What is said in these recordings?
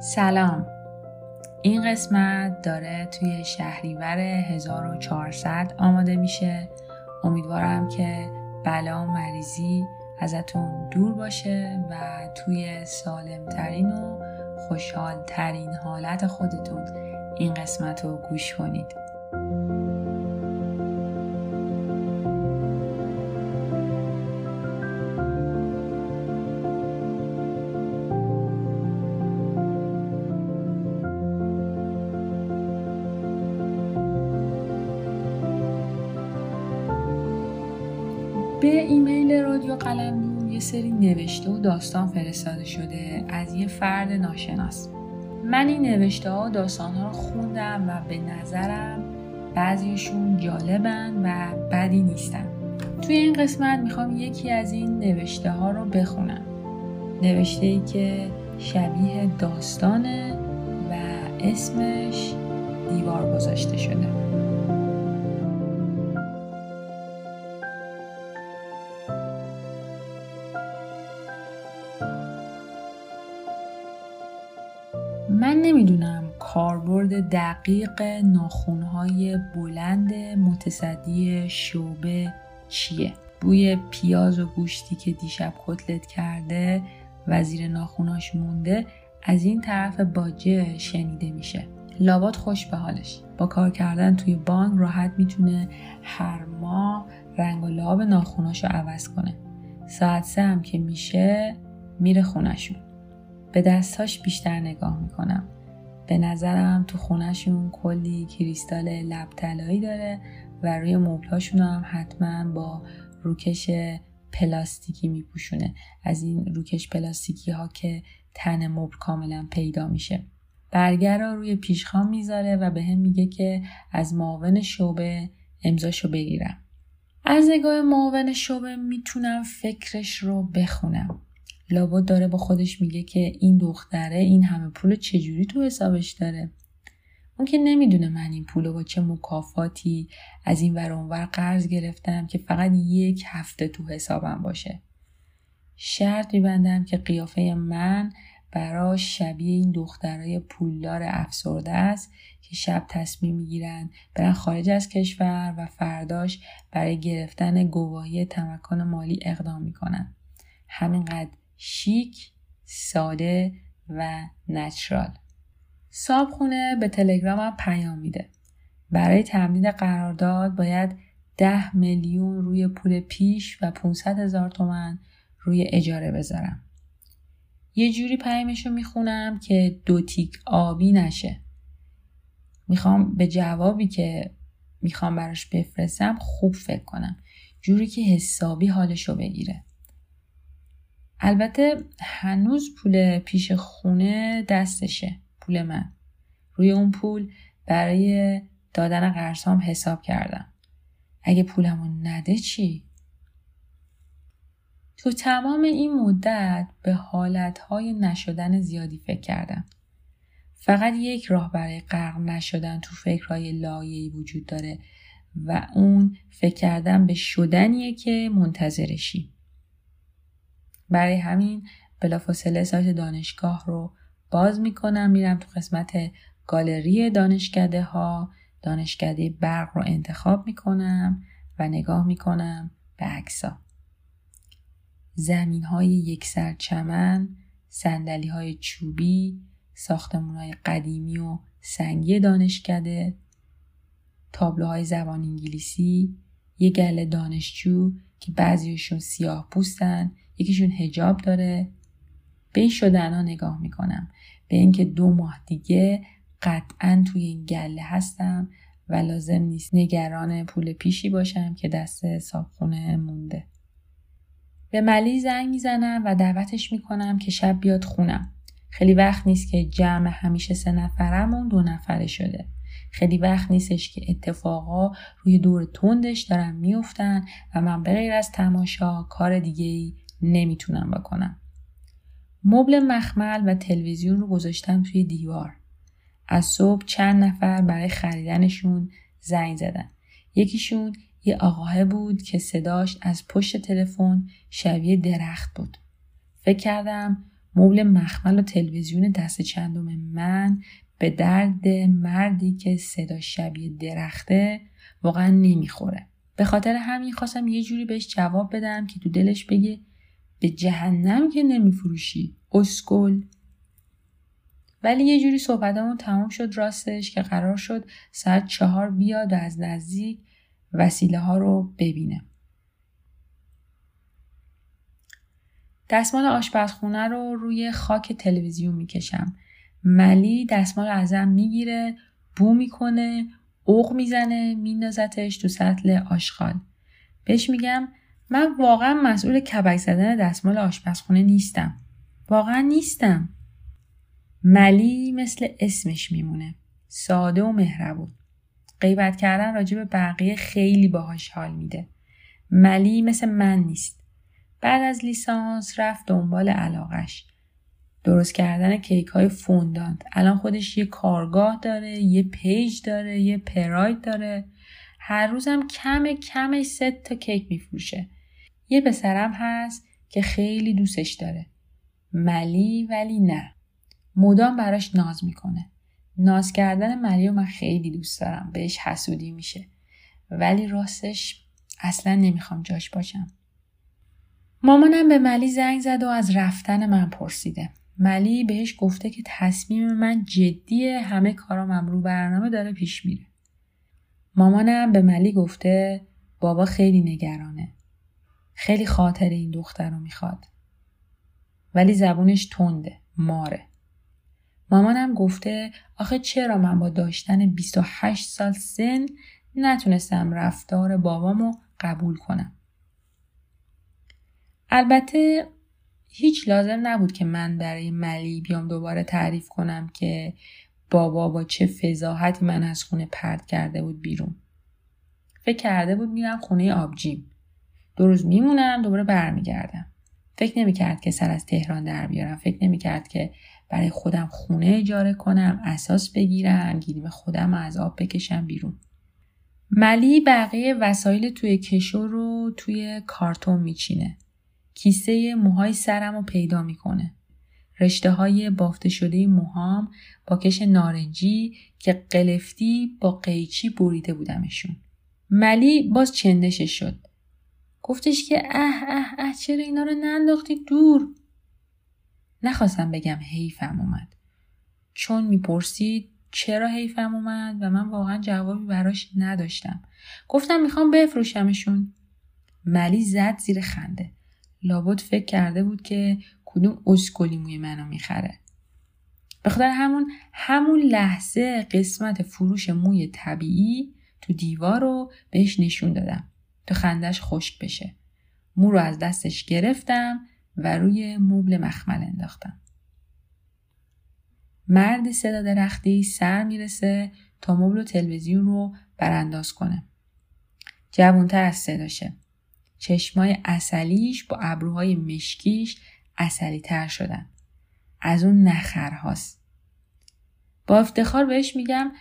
سلام. این قسمت داره توی شهریور 1400 آماده میشه. امیدوارم که بلا و مریضی ازتون دور باشه و توی سالمترین و خوشحالترین حالت خودتون این قسمت رو گوش کنید. سری نوشته و داستان فرستاده شده از یه فرد ناشناس. من این نوشته ها و داستان ها رو خوندم و به نظرم بعضیشون جالبن و بدی نیستن. توی این قسمت می‌خوام یکی از این نوشته ها رو بخونم. نوشته ای که شبیه داستانه و اسمش دیوار گذاشته شده. دقیق ناخونهای بلند متصدی شعبه چیه؟ بوی پیاز و گوشتی که دیشب کتلت کرده و زیر ناخوناش مونده از این طرف باجه شنیده میشه. لابات خوش به حالش. با کار کردن توی بانک راحت می‌تونه هر ماه رنگ و لاب ناخوناشو عوض کنه. ساعت سه هم که میشه میره خونشون به دستاش بیشتر نگاه می‌کنم. به نظرم تو خونهشون کلی کریستال لب داره و روی مبلاشون هم حتما با روکش پلاستیکی میپوشونه. از این روکش پلاستیکی ها که تن مبل کاملا پیدا میشه. برگر رو روی پیشخام می‌ذاره و به هم میگه که از معاون شعبه امضاشو بگیرم. از نگاه معاون شعبه می‌تونم فکرش رو بخونم. لابد داره با خودش میگه که این دختره این همه پول چجوری تو حسابش داره؟ اون که نمی‌دونه من این پول با چه مکافاتی از این ور اونور قرض گرفتم که فقط یک هفته تو حسابم باشه. شرط میبندم که قیافه من برای شبیه این دخترای پولدار افسرده است که شب تصمیم می‌گیرن برن خارج از کشور و فرداش برای گرفتن گواهی تمکن مالی اقدام می‌کنن. همینقدر. شیک، ساده و نچرال. صابخونه به تلگرامم پیام میده. برای تمدید قرارداد باید ده میلیون روی پول پیش و 500 هزار تومن روی اجاره بذارم. یه جوری پیامشو می‌خونم که دو تیک آبی نشه. می‌خوام به جوابی که می‌خوام براش بفرستم خوب فکر کنم. جوری که حسابی حالشو بگیره. البته هنوز پول پیش خونه دستشه پول من روی اون پول برای دادن قرصام حساب کردم اگه پولمو نده چی؟ تو تمام این مدت به حالتهای نشدن زیادی فکر کردم. فقط یک راه برای غرق نشدن تو فکرهای لایه‌ای وجود داره و اون فکر کردن به شدنیه که منتظرشی. برای همین بلافاصله سایت دانشگاه رو باز می‌کنم. میرم تو قسمت گالری دانشکده ها دانشکده برق رو انتخاب می‌کنم و نگاه می‌کنم به عکسا زمین های یک سر چمن سندلی های چوبی ساختمون های قدیمی و سنگی دانشکده تابلوهای زبان انگلیسی یه گله دانشجو که بعضیشون سیاه پوستن یکیشون هجاب داره. به این شدن ها نگاه می‌کنم. به اینکه دو ماه دیگه قطعا توی این گله هستم و لازم نیست نگران پول پیشی باشم که دست حسابخونه مونده. به ملی زنگ می‌زنم و دعوتش می‌کنم که شب بیاد خونم. خیلی وقت نیست که جمع همیشه سه نفرمون دو نفره شده. خیلی وقت نیستش که اتفاقا روی دور تندش دارن میفتن و من به از تماشا کار دیگه ای نمی‌تونم بکنم. مبل مخمل و تلویزیون رو گذاشتم توی دیوار. از صبح چند نفر برای خریدنشون زنگ زدن. یکیشون یه آقاه بود که صداش از پشت تلفن شبیه درخت بود. فکر کردم مبل مخمل و تلویزیون دست چندم من به درد مردی که صدا شبیه درخته واقعا نمی‌خوره به خاطر همین خواستم یه جوری بهش جواب بدم که تو دلش بگه به جهنم که نمیفروشی اسکل ولی یه جوری صحبتمون تمام شد راستش که قرار شد ساعت چهار بیاد و از نزدیک وسیله ها رو ببینه. دستمال آشپزخونه رو روی خاک تلویزیون می‌کشم. ملی دستمال ازم می‌گیره، بو می‌کنه، اوق می‌زنه، میندازتش تو سطل آشغال. بهش میگم من واقعا مسئول کبک زدن دستمال آشپزخونه نیستم. واقعا نیستم. ملی مثل اسمش میمونه. ساده و مهربون. غیبت کردن راجع به بقیه خیلی باهاش حال میده. ملی مثل من نیست. بعد از لیسانس رفت دنبال علاقش. درست کردن کیک های fondant. الان خودش یه کارگاه داره، یه page داره، یه پراید داره. هر روزم کم کمش صد تا کیک میفروشه. یه پسرم هست که خیلی دوستش داره. ملی ولی نه. مدام براش ناز می‌کنه. ناز کردن ملی و من خیلی دوست دارم. بهش حسودی میشه. ولی راستش اصلا نمی‌خوام جاش باشم. مامانم به ملی زنگ زد و از رفتن من پرسیده. ملی بهش گفته که تصمیم من جدیه همه کارام رو برنامه داره پیش میره. مامانم به ملی گفته بابا خیلی نگرانه. خیلی خاطر این دختر رو می‌خواد. ولی زبونش تنده. ماره. مامانم گفته آخه چرا من با داشتن 28 سال سن نتونستم رفتار بابامو قبول کنم. البته هیچ لازم نبود که من برای ملی بیام دوباره تعریف کنم که بابا با چه فضاحتی من از خونه پرد کرده بود بیرون. فکر کرده بود میرم خونه آبجیم. دو روز میمونم دوباره برمیگردم. فکر نمی‌کرد که سر از تهران در بیارم. فکر نمی‌کرد که برای خودم خونه اجاره کنم اساس بگیرم گیریم خودم از آب بکشم بیرون. ملی بقیه وسایل توی کشو رو توی کارتون میچینه. کیسه موهای سرم رو پیدا می‌کنه. رشته های بافته شده موهام با کش نارنجی که قلفتی با قیچی بریده بودمشون. ملی باز چندشش شد. گفتش که اه اه اه چرا اینا رو ننداختی دور؟ نخواستم بگم حیفم اومد. چون می‌پرسید چرا حیفم اومد و من واقعا جوابی براش نداشتم. گفتم می‌خوام بفروشمشون. ملی زد زیر خنده. لابد فکر کرده بود که کدوم اسکلی موی منو می‌خره. به خاطر همون همون لحظه قسمت فروش موی طبیعی تو دیوار رو بهش نشون دادم. تا خندش خشک بشه مو رو از دستش گرفتم و روی مبل مخمل انداختم. مرد صدا درختی سر می‌رسه تا مبل و تلویزیون رو برانداز کنه. جوانتر از صداشه. چشمای اصلیش با ابروهای مشکیش اصلی تر شدن. از اون نخرهاست. با افتخار بهش میگم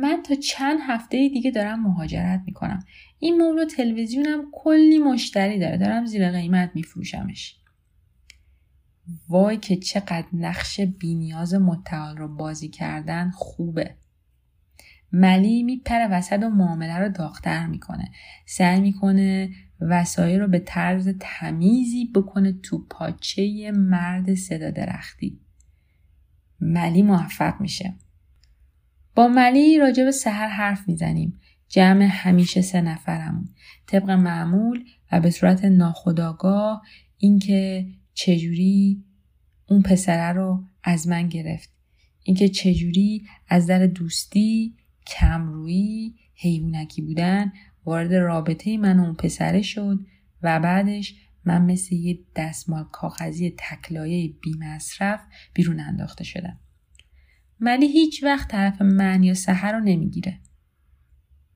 من تا چند هفته دیگه دارم مهاجرت می‌کنم. این مبل تلویزیونم کلی مشتری داره. دارم زیر قیمت میفروشمش. وای که چقدر نقش بینیاز متعال رو بازی کردن خوبه ملی میپره وسط و معامله رو داغتر می‌کنه سعی می‌کنه وسایل رو به طرز تمیزی بکنه تو پاچه مرد صدا درختی ملی موفق میشه با ملی راجع به سهر حرف می‌زنیم. جمع همیشه سه نفرمون. طبق معمول و به صورت ناخداگاه اینکه چجوری اون پسره رو از من گرفت. اینکه چجوری از در دوستی کمرویی حیوانکی بودن وارد رابطه من و اون پسره شد و بعدش من مثل یه دستمال کاغذی تکلایه بی مصرف بیرون انداخته شدم. ولی هیچ وقت طرف من یا سحر رو نمی‌گیره.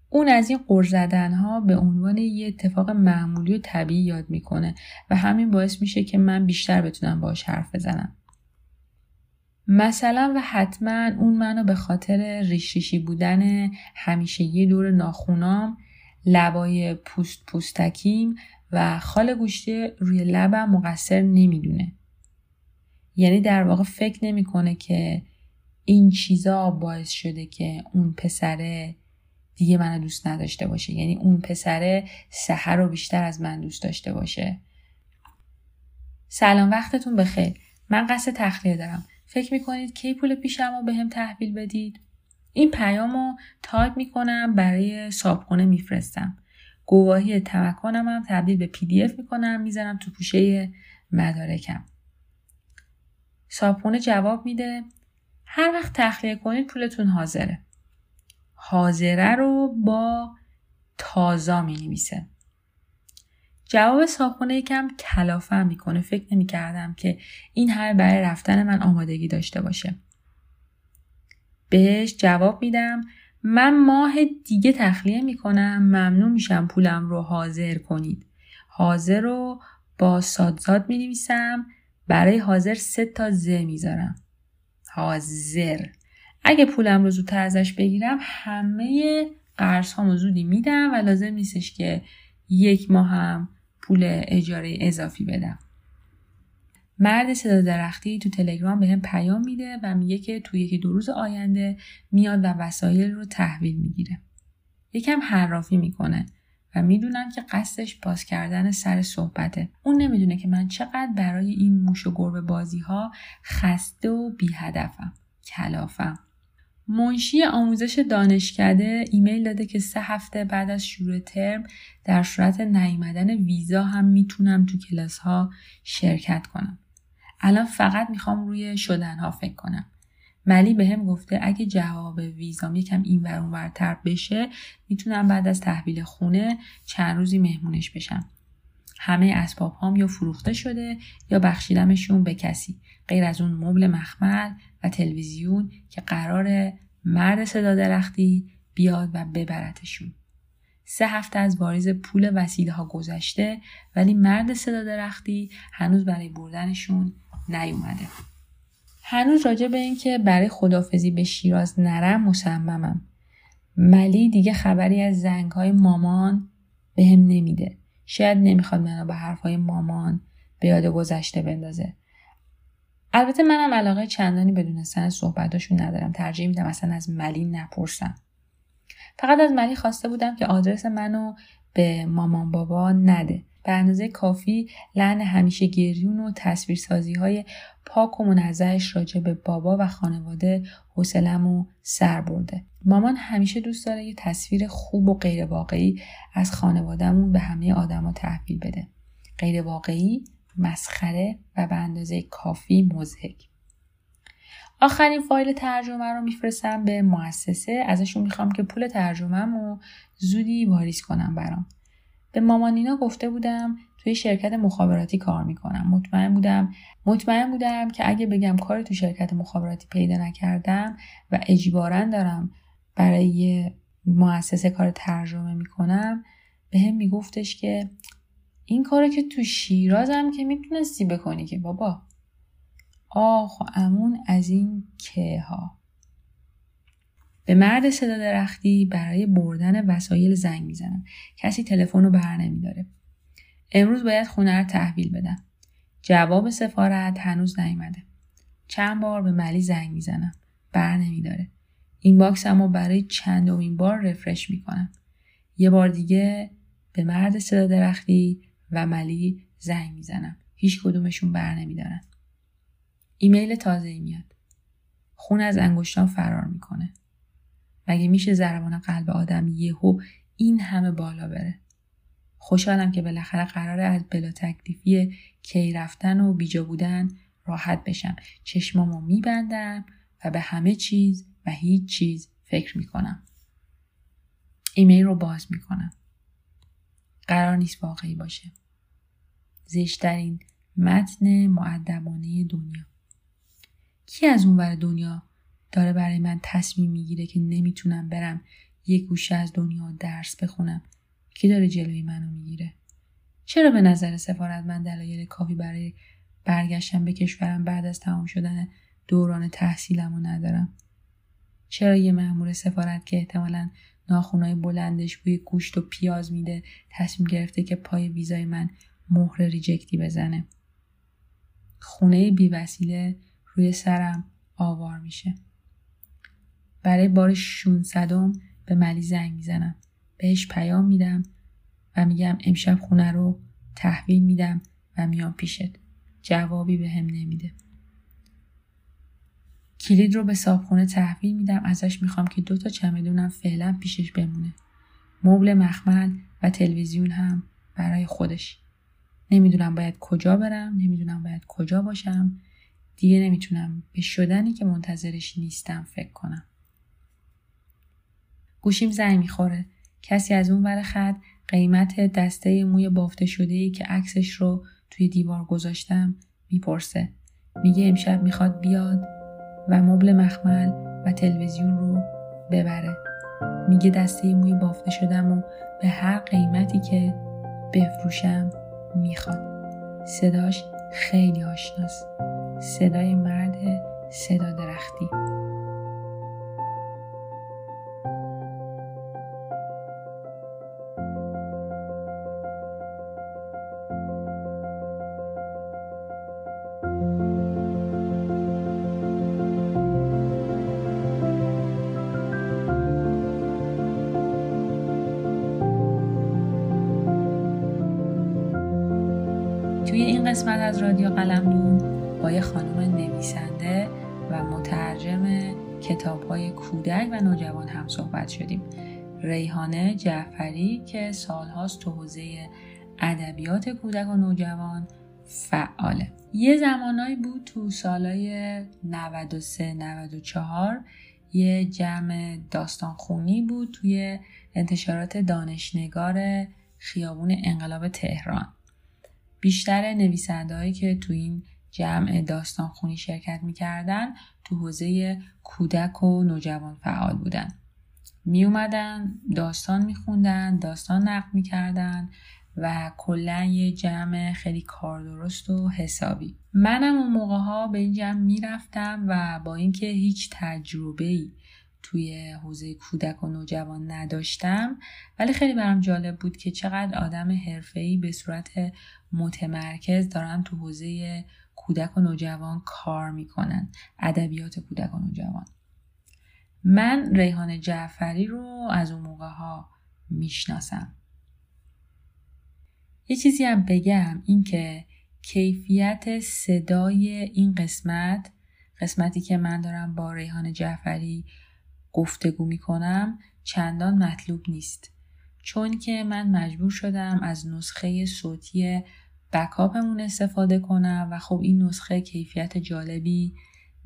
اون از این قر زدن ها به عنوان یه اتفاق معمولی و طبیعی یاد می‌کنه و همین باعث میشه که من بیشتر بتونم باش حرف بزنم. مثلا و حتما اون منو به خاطر ریش بودن همیشه یه دور ناخونام لبای پوست پوستکیم و خال گوشته روی لبم مقصر نمی‌دونه. یعنی در واقع فکر نمی‌کنه که این چیزا باعث شده که اون پسره دیگه منو دوست نداشته باشه. یعنی اون پسره سحر رو بیشتر از من دوست داشته باشه. سلام وقتتون بخیر. من قصد تخلیه دارم. فکر می‌کنید کی پول پیشم رو بهم تحویل بدید؟ این پیام رو تایپ می‌کنم برای صابخونه میفرستم. گواهی تمکنم هم تبدیل به PDF می‌کنم می‌زنم تو پوشه مدارکم. صابخونه جواب میده. هر وقت تخلیه کنید پولتون حاضره. حاضره رو با تازا می نویسه جواب صابخونه یکم کلافه می‌کنه. فکر نمی کردم که این همه برای رفتن من آمادگی داشته باشه. بهش جواب میدم من ماه دیگه تخلیه می‌کنم ممنون میشم پولم رو حاضر کنید. حاضر رو با سادزاد می نویسم برای حاضر سه تا ز می‌ذارم. حاضر. اگه پولم رو زودتر ازش بگیرم همه قرض هامو زودی میدم و لازم نیستش که یک ماه هم پول اجاره اضافی بدم. مرد صدا درختی تو تلگرام به هم پیام میده و میگه که تو یکی دو روز آینده میاد و وسایل رو تحویل می‌گیره. یکم حرافی می‌کنه. و می‌دونم که قصدش باز کردن سر صحبته. اون نمی‌دونه که من چقدر برای این موش و گربه بازی ها خسته و بی هدفم. کلافم. منشی آموزش دانشکده ایمیل داده که سه هفته بعد از شروع ترم در صورت نیامدن ویزا هم می‌تونم تو کلاس ها شرکت کنم. الان فقط می‌خوام روی شدن ها فکر کنم. ملی به هم گفته اگه جواب ویزام یکم این ور ورتر بشه می‌تونم بعد از تحویل خونه چند روزی مهمونش بشم. همه اسباب هام یا فروخته شده یا بخشیدمشون به کسی غیر از اون مبل مخمل و تلویزیون که قرار مرد صدا درختی بیاد و ببرتشون. سه هفته از واریز پول وسیله ها گذشته ولی مرد صدا درختی هنوز برای بردنشون نیومده. هنوز راجع به اینکه برای خدافزی به شیراز نرم مصممم. ملی دیگه خبری از زنگ های مامان به هم نمیده. شاید نمی‌خواد منو به حرفهای مامان به یاد گذشته بندازه. البته منم علاقه چندانی به دونستن صحبتاشون ندارم. ترجیح میدم اصلا از ملی نپرسم. فقط از ملی خواسته بودم که آدرس منو به مامان بابا نده. به اندازه کافی لعن همیشه گریون و تصویرسازی های پاک و منزهش راجع به بابا و خانواده حوصلم و سر برده. مامان همیشه دوست داره یه تصویر خوب و غیر واقعی از خانوادهمون به همه آدما تحویل بده. غیر واقعی، مسخره و به اندازه کافی مزهک. آخرین فایل ترجمه رو میفرستم به مؤسسه ازشون می‌خوام که پول ترجمه رو زودی واریز کنم برام. به مامانینا گفته بودم توی شرکت مخابراتی کار می‌کنم. مطمئن بودم مطمئن بودم که اگه بگم کاری تو شرکت مخابراتی پیدا نکردم و اجبارا دارم برای مؤسسه کار ترجمه می‌کنم به هم میگفتش که این کارو که تو شیرازم که می‌تونستی بکنی که بابا. آخ و امون از این که ها به مرد صدا درختی برای بردن وسایل زنگ می‌زنم. کسی تلفن رو بر نمیداره. امروز باید خونه رو تحویل بدم. جواب سفارت هنوز نیومده. چند بار به ملی زنگ می‌زنم. بر نمیداره. inbox رو برای چندمین بار refresh می‌کنم. یه بار دیگه به مرد صدا درختی و ملی زنگ می‌زنم. هیچ کدومشون بر نمیدارن. ایمیل تازه ای میاد. خون از انگشتان فرار می‌کنه. مگه میشه ضربان قلب آدم یهو این همه بالا بره؟ خوشحالم که بالاخره قراره از بلا تکلیفی کی رفتن و بیجا بودن راحت بشم. چشمامو میبندم و به همه چیز و هیچ چیز فکر می‌کنم. ایمیل رو باز می‌کنم. قرار نیست واقعی باشه. زشترین متن معدبانه دنیا. کی از اونور دنیا داره برای من تصمیم می‌گیره که نمی‌تونم برم یک گوشه از دنیا درس بخونم. کی داره جلوی منو می‌گیره؟ چرا به نظر سفارت من دلایل کافی برای برگشتن به کشورم بعد از تمام شدن دوران تحصیلم رو ندارم؟ چرا یه مأمور سفارت که احتمالا ناخونای بلندش بوی گوشت و پیاز میده تصمیم گرفته که پای ویزای من مهر ریجکتی بزنه؟ خونه بیوسیله روی سرم آوار میشه. برای بار 600 به ملی زنگ می‌زنم. بهش پیام میدم و میگم امشب خونه رو تحویل میدم و میام پیشت. جوابی به هم نمیده. کلید رو به صابخونه تحویل میدم. ازش می‌خوام که دو تا چمدونم فعلا پیشش بمونه. مبل مخمل و تلویزیون هم برای خودش. نمی‌دونم باید کجا برم نمی‌دونم باید کجا باشم. دیگه نمی‌تونم به شدنی که منتظرش نیستم فکر کنم. گوشیم زنگ می‌خوره. کسی از اون ور خط قیمت دسته موی بافته شده ای که عکسش رو توی دیوار گذاشتم می‌پرسه. میگه امشب می‌خواد بیاد و مبل مخمل و تلویزیون رو ببره. میگه دسته موی بافته شدم و به هر قیمتی که بفروشم می‌خواد. صداش خیلی آشناست. صدای مرد صدا درختی. هم صحبت شدیم. ریحانه جعفری که سالهاست تو حوزه ادبیات کودک و نوجوان فعاله. یه زمانایی بود تو سالهای 93 94 یه جمع داستان خونی بود توی انتشارات دانشنگار خیابون انقلاب تهران. بیشتر نویسندههایی که تو این جمع داستان خونی شرکت می‌کردن تو حوزه کودک و نوجوان فعال بودن. می اومدن داستان میخوندن، داستان نقل می‌کردن و کلا یه جمع خیلی کاردرست و حسابی. منم اون موقع ها به این جمع می‌رفتم و با اینکه هیچ تجربه ای توی حوزه کودک و نوجوان نداشتم ولی خیلی برام جالب بود که چقدر آدم حرفه‌ای به صورت متمرکز دارن تو حوزه کودک و نوجوان کار می‌کنن ادبیات کودک و نوجوان من ریحان جعفری رو از اون موقع ها می‌شناسم. یه چیزی هم بگم این که کیفیت صدای این قسمت قسمتی که من دارم با ریحان جعفری گفتگو می‌کنم چندان مطلوب نیست. چون که من مجبور شدم از نسخه صوتی بکاپمون استفاده کنم و خب این نسخه کیفیت جالبی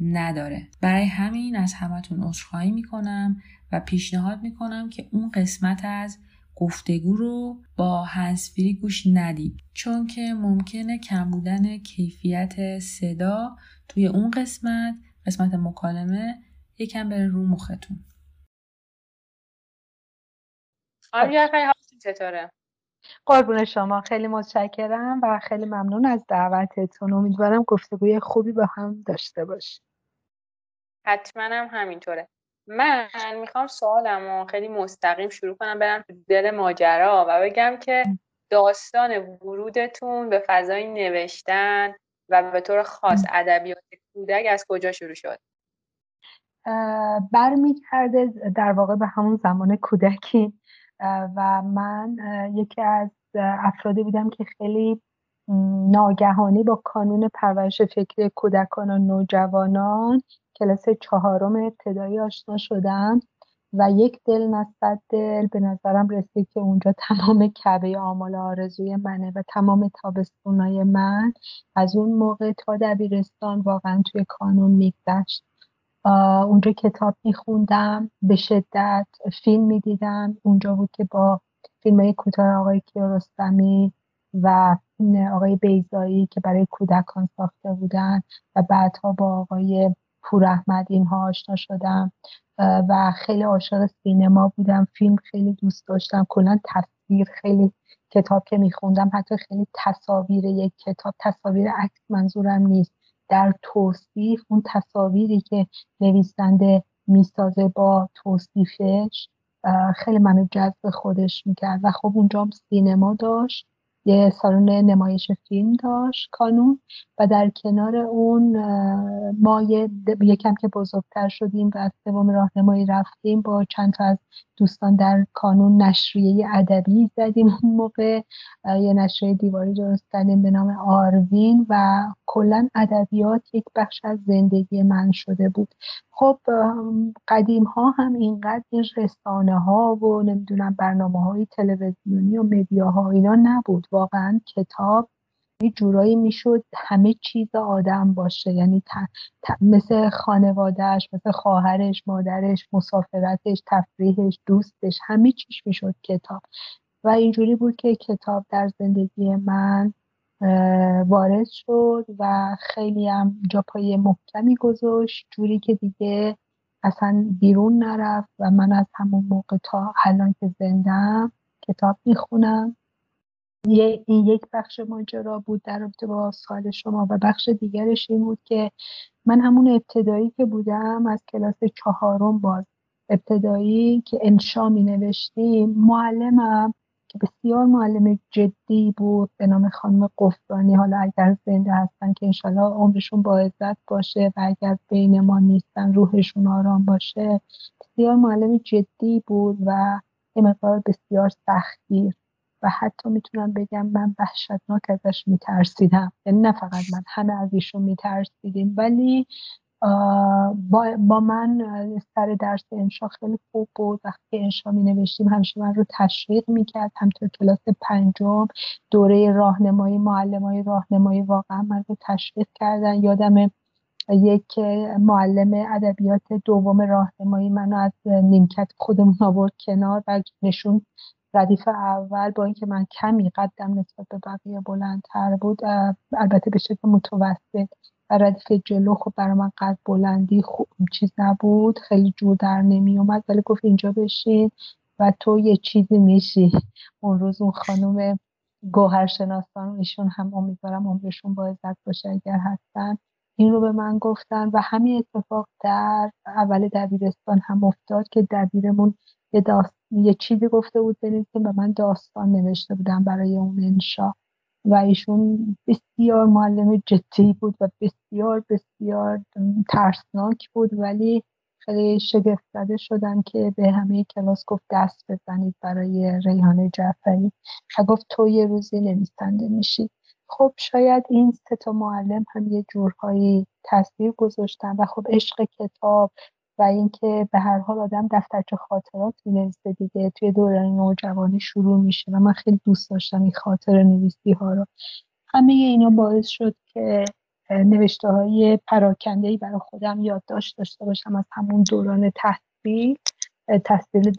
نداره. برای همین از همتون عذرخواهی می‌کنم و پیشنهاد می‌کنم که اون قسمت از گفتگو رو با هنسفری گوش ندید. چون که ممکنه کم بودن کیفیت صدا توی اون قسمت قسمت مکالمه یکم بره رو مختون. چطوره؟ قربون شما. خیلی متشکرم و خیلی ممنون از دعوتتون. امیدوارم گفتگوی خوبی با هم داشته باشیم. حتما هم همینطوره. من می‌خوام سوالم خیلی مستقیم شروع کنم برم تو دل ماجرا و بگم که داستان ورودتون به فضای نوشتن و به طور خاص ادبیات کودک از کجا شروع شد؟ برمیگرده در واقع به همون زمان کودکی. و من یکی از افرادی بودم که خیلی ناگهانی با کانون پرورش فکری کودکان و نوجوانان کلاس چهارم ابتدایی آشنا شدم و یک دل نسبت دل به نظرم رسید که اونجا تمام کعبه آمال آرزوی منه و تمام تابستونای من از اون موقع تا دبیرستان واقعا توی کانون میگذشت. اونجا کتاب میخوندم به شدت فیلم می‌دیدم. اونجا بود که با فیلم های کوتاه آقای کیارستمی و آقای بیزایی که برای کودکان ساخته بودن و بعدها با آقای پور احمد اینها آشنا شدم. و خیلی عاشق سینما بودم. فیلم خیلی دوست داشتم. کلا تصویر خیلی کتاب که میخوندم حتی خیلی تصاویر یک کتاب تصاویر عکس منظورم نیست. در توصیف اون تصاویری که نویسنده می‌سازه با توصیفش خیلی منو جذب خودش می‌کرد. و خب اونجا سینما داشت یه سالن نمایش فیلم داشت کانون. و در کنار اون ما یکم که بزرگتر شدیم و از سوم راهنمایی رفتیم با چند تا از دوستان در کانون نشریه ادبی زدیم اون موقع یه نشریه دیواری درست کردیم به نام آروین و کلا ادبیات یک بخش از زندگی من شده بود. خب قدیم ها هم اینقدر این رسانه ها و نمی‌دونم برنامه های تلویزیونی و مدیاها اینا نبود. واقعا کتاب یه جورایی می‌شد همه چیز آدم باشه. یعنی مثل خانوادهش مثل خواهرش مادرش مسافرتش تفریحش دوستش همه چیش می‌شد کتاب. و اینجوری بود که کتاب در زندگی من وارد شد و خیلی هم جا پای محکمی گذاشت. جوری که دیگه اصلا بیرون نرفت و من از همون موقع تا الان که زندم کتاب می‌خونم. این یک بخش ماجرا بود در رابطه با سال شما و بخش دیگرش این بود که من همون ابتدایی که بودم از کلاس چهارم باز. ابتدایی که انشا می نوشتیم معلمم که بسیار معلم جدی بود به نام خانم قفرانی. حالا اگر زنده هستن که انشالله عمرشون با عزت باشه و اگر بین ما نیستن روحشون آرام باشه. بسیار معلم جدی بود و یه مقدار بسیار سختگیر. و حتی می‌تونم بگم من وحشتناک ازش میترسیدم. یعنی نه فقط من همه از ایشون میترسیدیم. ولی با, با من سر درس انشا خیلی خوب بود. وقتی انشا می نوشتیم همیشه من رو تشویق می‌کرد. همطور کلاس پنجم دوره راهنمایی معلم راهنمایی واقعا من رو تشویق کردن. یادم یک معلم ادبیات دوم راهنمایی منو از نیمکت خودمون آورد کنار و نشون ردیف اول با اینکه من کمی قدم نسبت به بقیه بلندتر بود البته به شکل متوسط و ردیف جلو خب برای من قد بلندی خوب چیز نبود خیلی جور در نمی اومد ولی گفت اینجا بشین و تو یه چیزی میشی. اون روز اون خانم گوهرشناسان ایشون هم امیدوارم عمرشون با عزت باشه اگر هستن. این رو به من گفتن و همین اتفاق در اول دبیرستان هم افتاد که دبیرمون یه, داست... یه چیزی گفته بود بنویسیم و من داستان نوشته بودم برای اون انشا. و ایشون بسیار معلم جدی بود و بسیار بسیار ترسناک بود ولی خیلی شگفت زده شدم که به همه کلاس گفت دست بزنید برای ریحانه جعفری. و گفت تو یه روزی نویسنده میشی. خب شاید این سه تا معلم هم یه جورهایی تاثیر گذاشتن و خب عشق کتاب و اینکه به هر حال آدم دفترچه خاطرات می‌نویسه دیگه توی دوران نوجوانی شروع میشه و من خیلی دوست داشتم این خاطر نویسی ها رو. همه اینا باعث شد که نوشته های پراکنده ای برای خودم یادداشت داشته باشم از همون دوران تحصیل تحصیل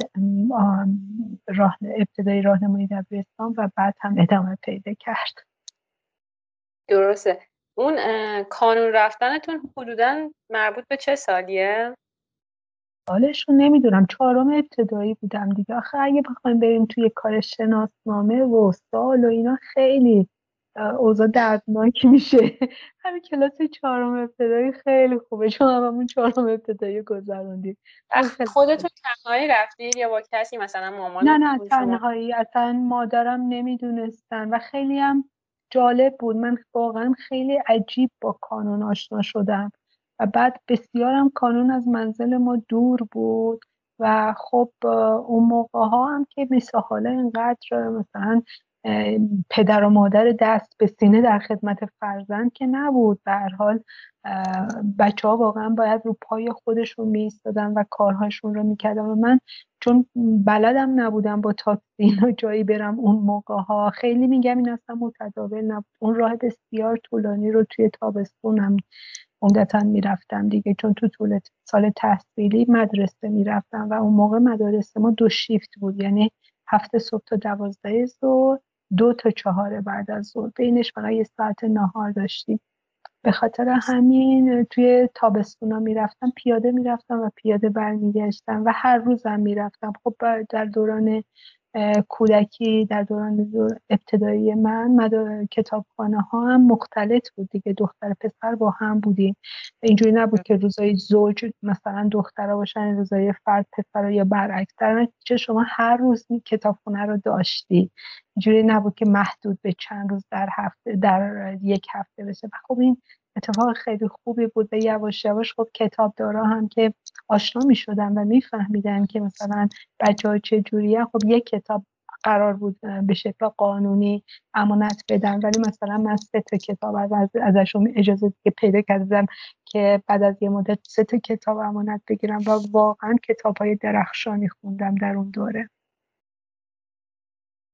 راه ابتدایی راهنمایی دبیرستان و بعد هم ادامه پیدا کرد. درسته. اون کانون رفتنتون حدودا مربوط به چه سالیه؟ سالش رو نمی‌دونم چهارم ابتدایی بودم دیگه. آخه اگه بخوایم بریم توی کار شناسنامه و سال و اینا خیلی اوضاع دردناک میشه. همین کلاس چهارم ابتدایی خیلی خوبه. چون هممون چهارم ابتدایی گذروندیم. خودتون تنهایی رفتید یا با کسی مثلا مامان نه نه تنهایی. اصلا مادرم نمی‌دونستن و خیلی هم جالب بود. من واقعا خیلی عجیب با کانون آشنا شدم. و بعد بسیارم کانون از منزل ما دور بود و خب اون موقع ها هم که مثل حالا اینقدر مثلا پدر و مادر دست به سینه در خدمت فرزند که نبود. به حال بچه ها واقعا باید رو پای خودشون می و کارهاشون رو می‌کردن و من چون بلدم نبودم با تاکسی و جایی برم اون موقع ها خیلی میگم این اصلا متداول نبود. اون راه بسیار طولانی رو توی تابستونم عمدتا می‌رفتم دیگه چون تو طول سال تحصیلی مدرسه می‌رفتم و اون موقع مدارس ما دو شیفت بود یعنی هفته صبح تا دوازده ظهر دو تا چهار بعد از ظهر بینش فقط یه ساعت نهار داشتیم. به خاطر همین توی تابستونا می‌رفتم پیاده می‌رفتم و پیاده برمیگشتم و هر روزم می‌رفتم. خب در دوران کودکی در دوران ابتدایی من کتابخانه ها هم مختلط بود دیگه. دختر پسر با هم بودیم. اینجوری نبود که روزای زوج مثلا دخترها باشن روزای فرد پسر یا برعکس در چه شما هر روز کتابخانه رو داشتی. اینجوری نبود که محدود به چند روز در هفته در یک هفته بشه. و خب این اتفاق خیلی خوبی بود به یواش یواش خب کتابدارا هم که آشنا می شدن و میفهمیدن که مثلا بچه ها چه جوریه خب یک کتاب قرار بود به شکل قانونی امانت بدن ولی مثلا من سه تا کتاب از ازشون اجازه که پیدا کردم که بعد از یه مدت سه تا کتاب امانت بگیرم و واقعا کتاب های درخشانی خوندم در اون دوره.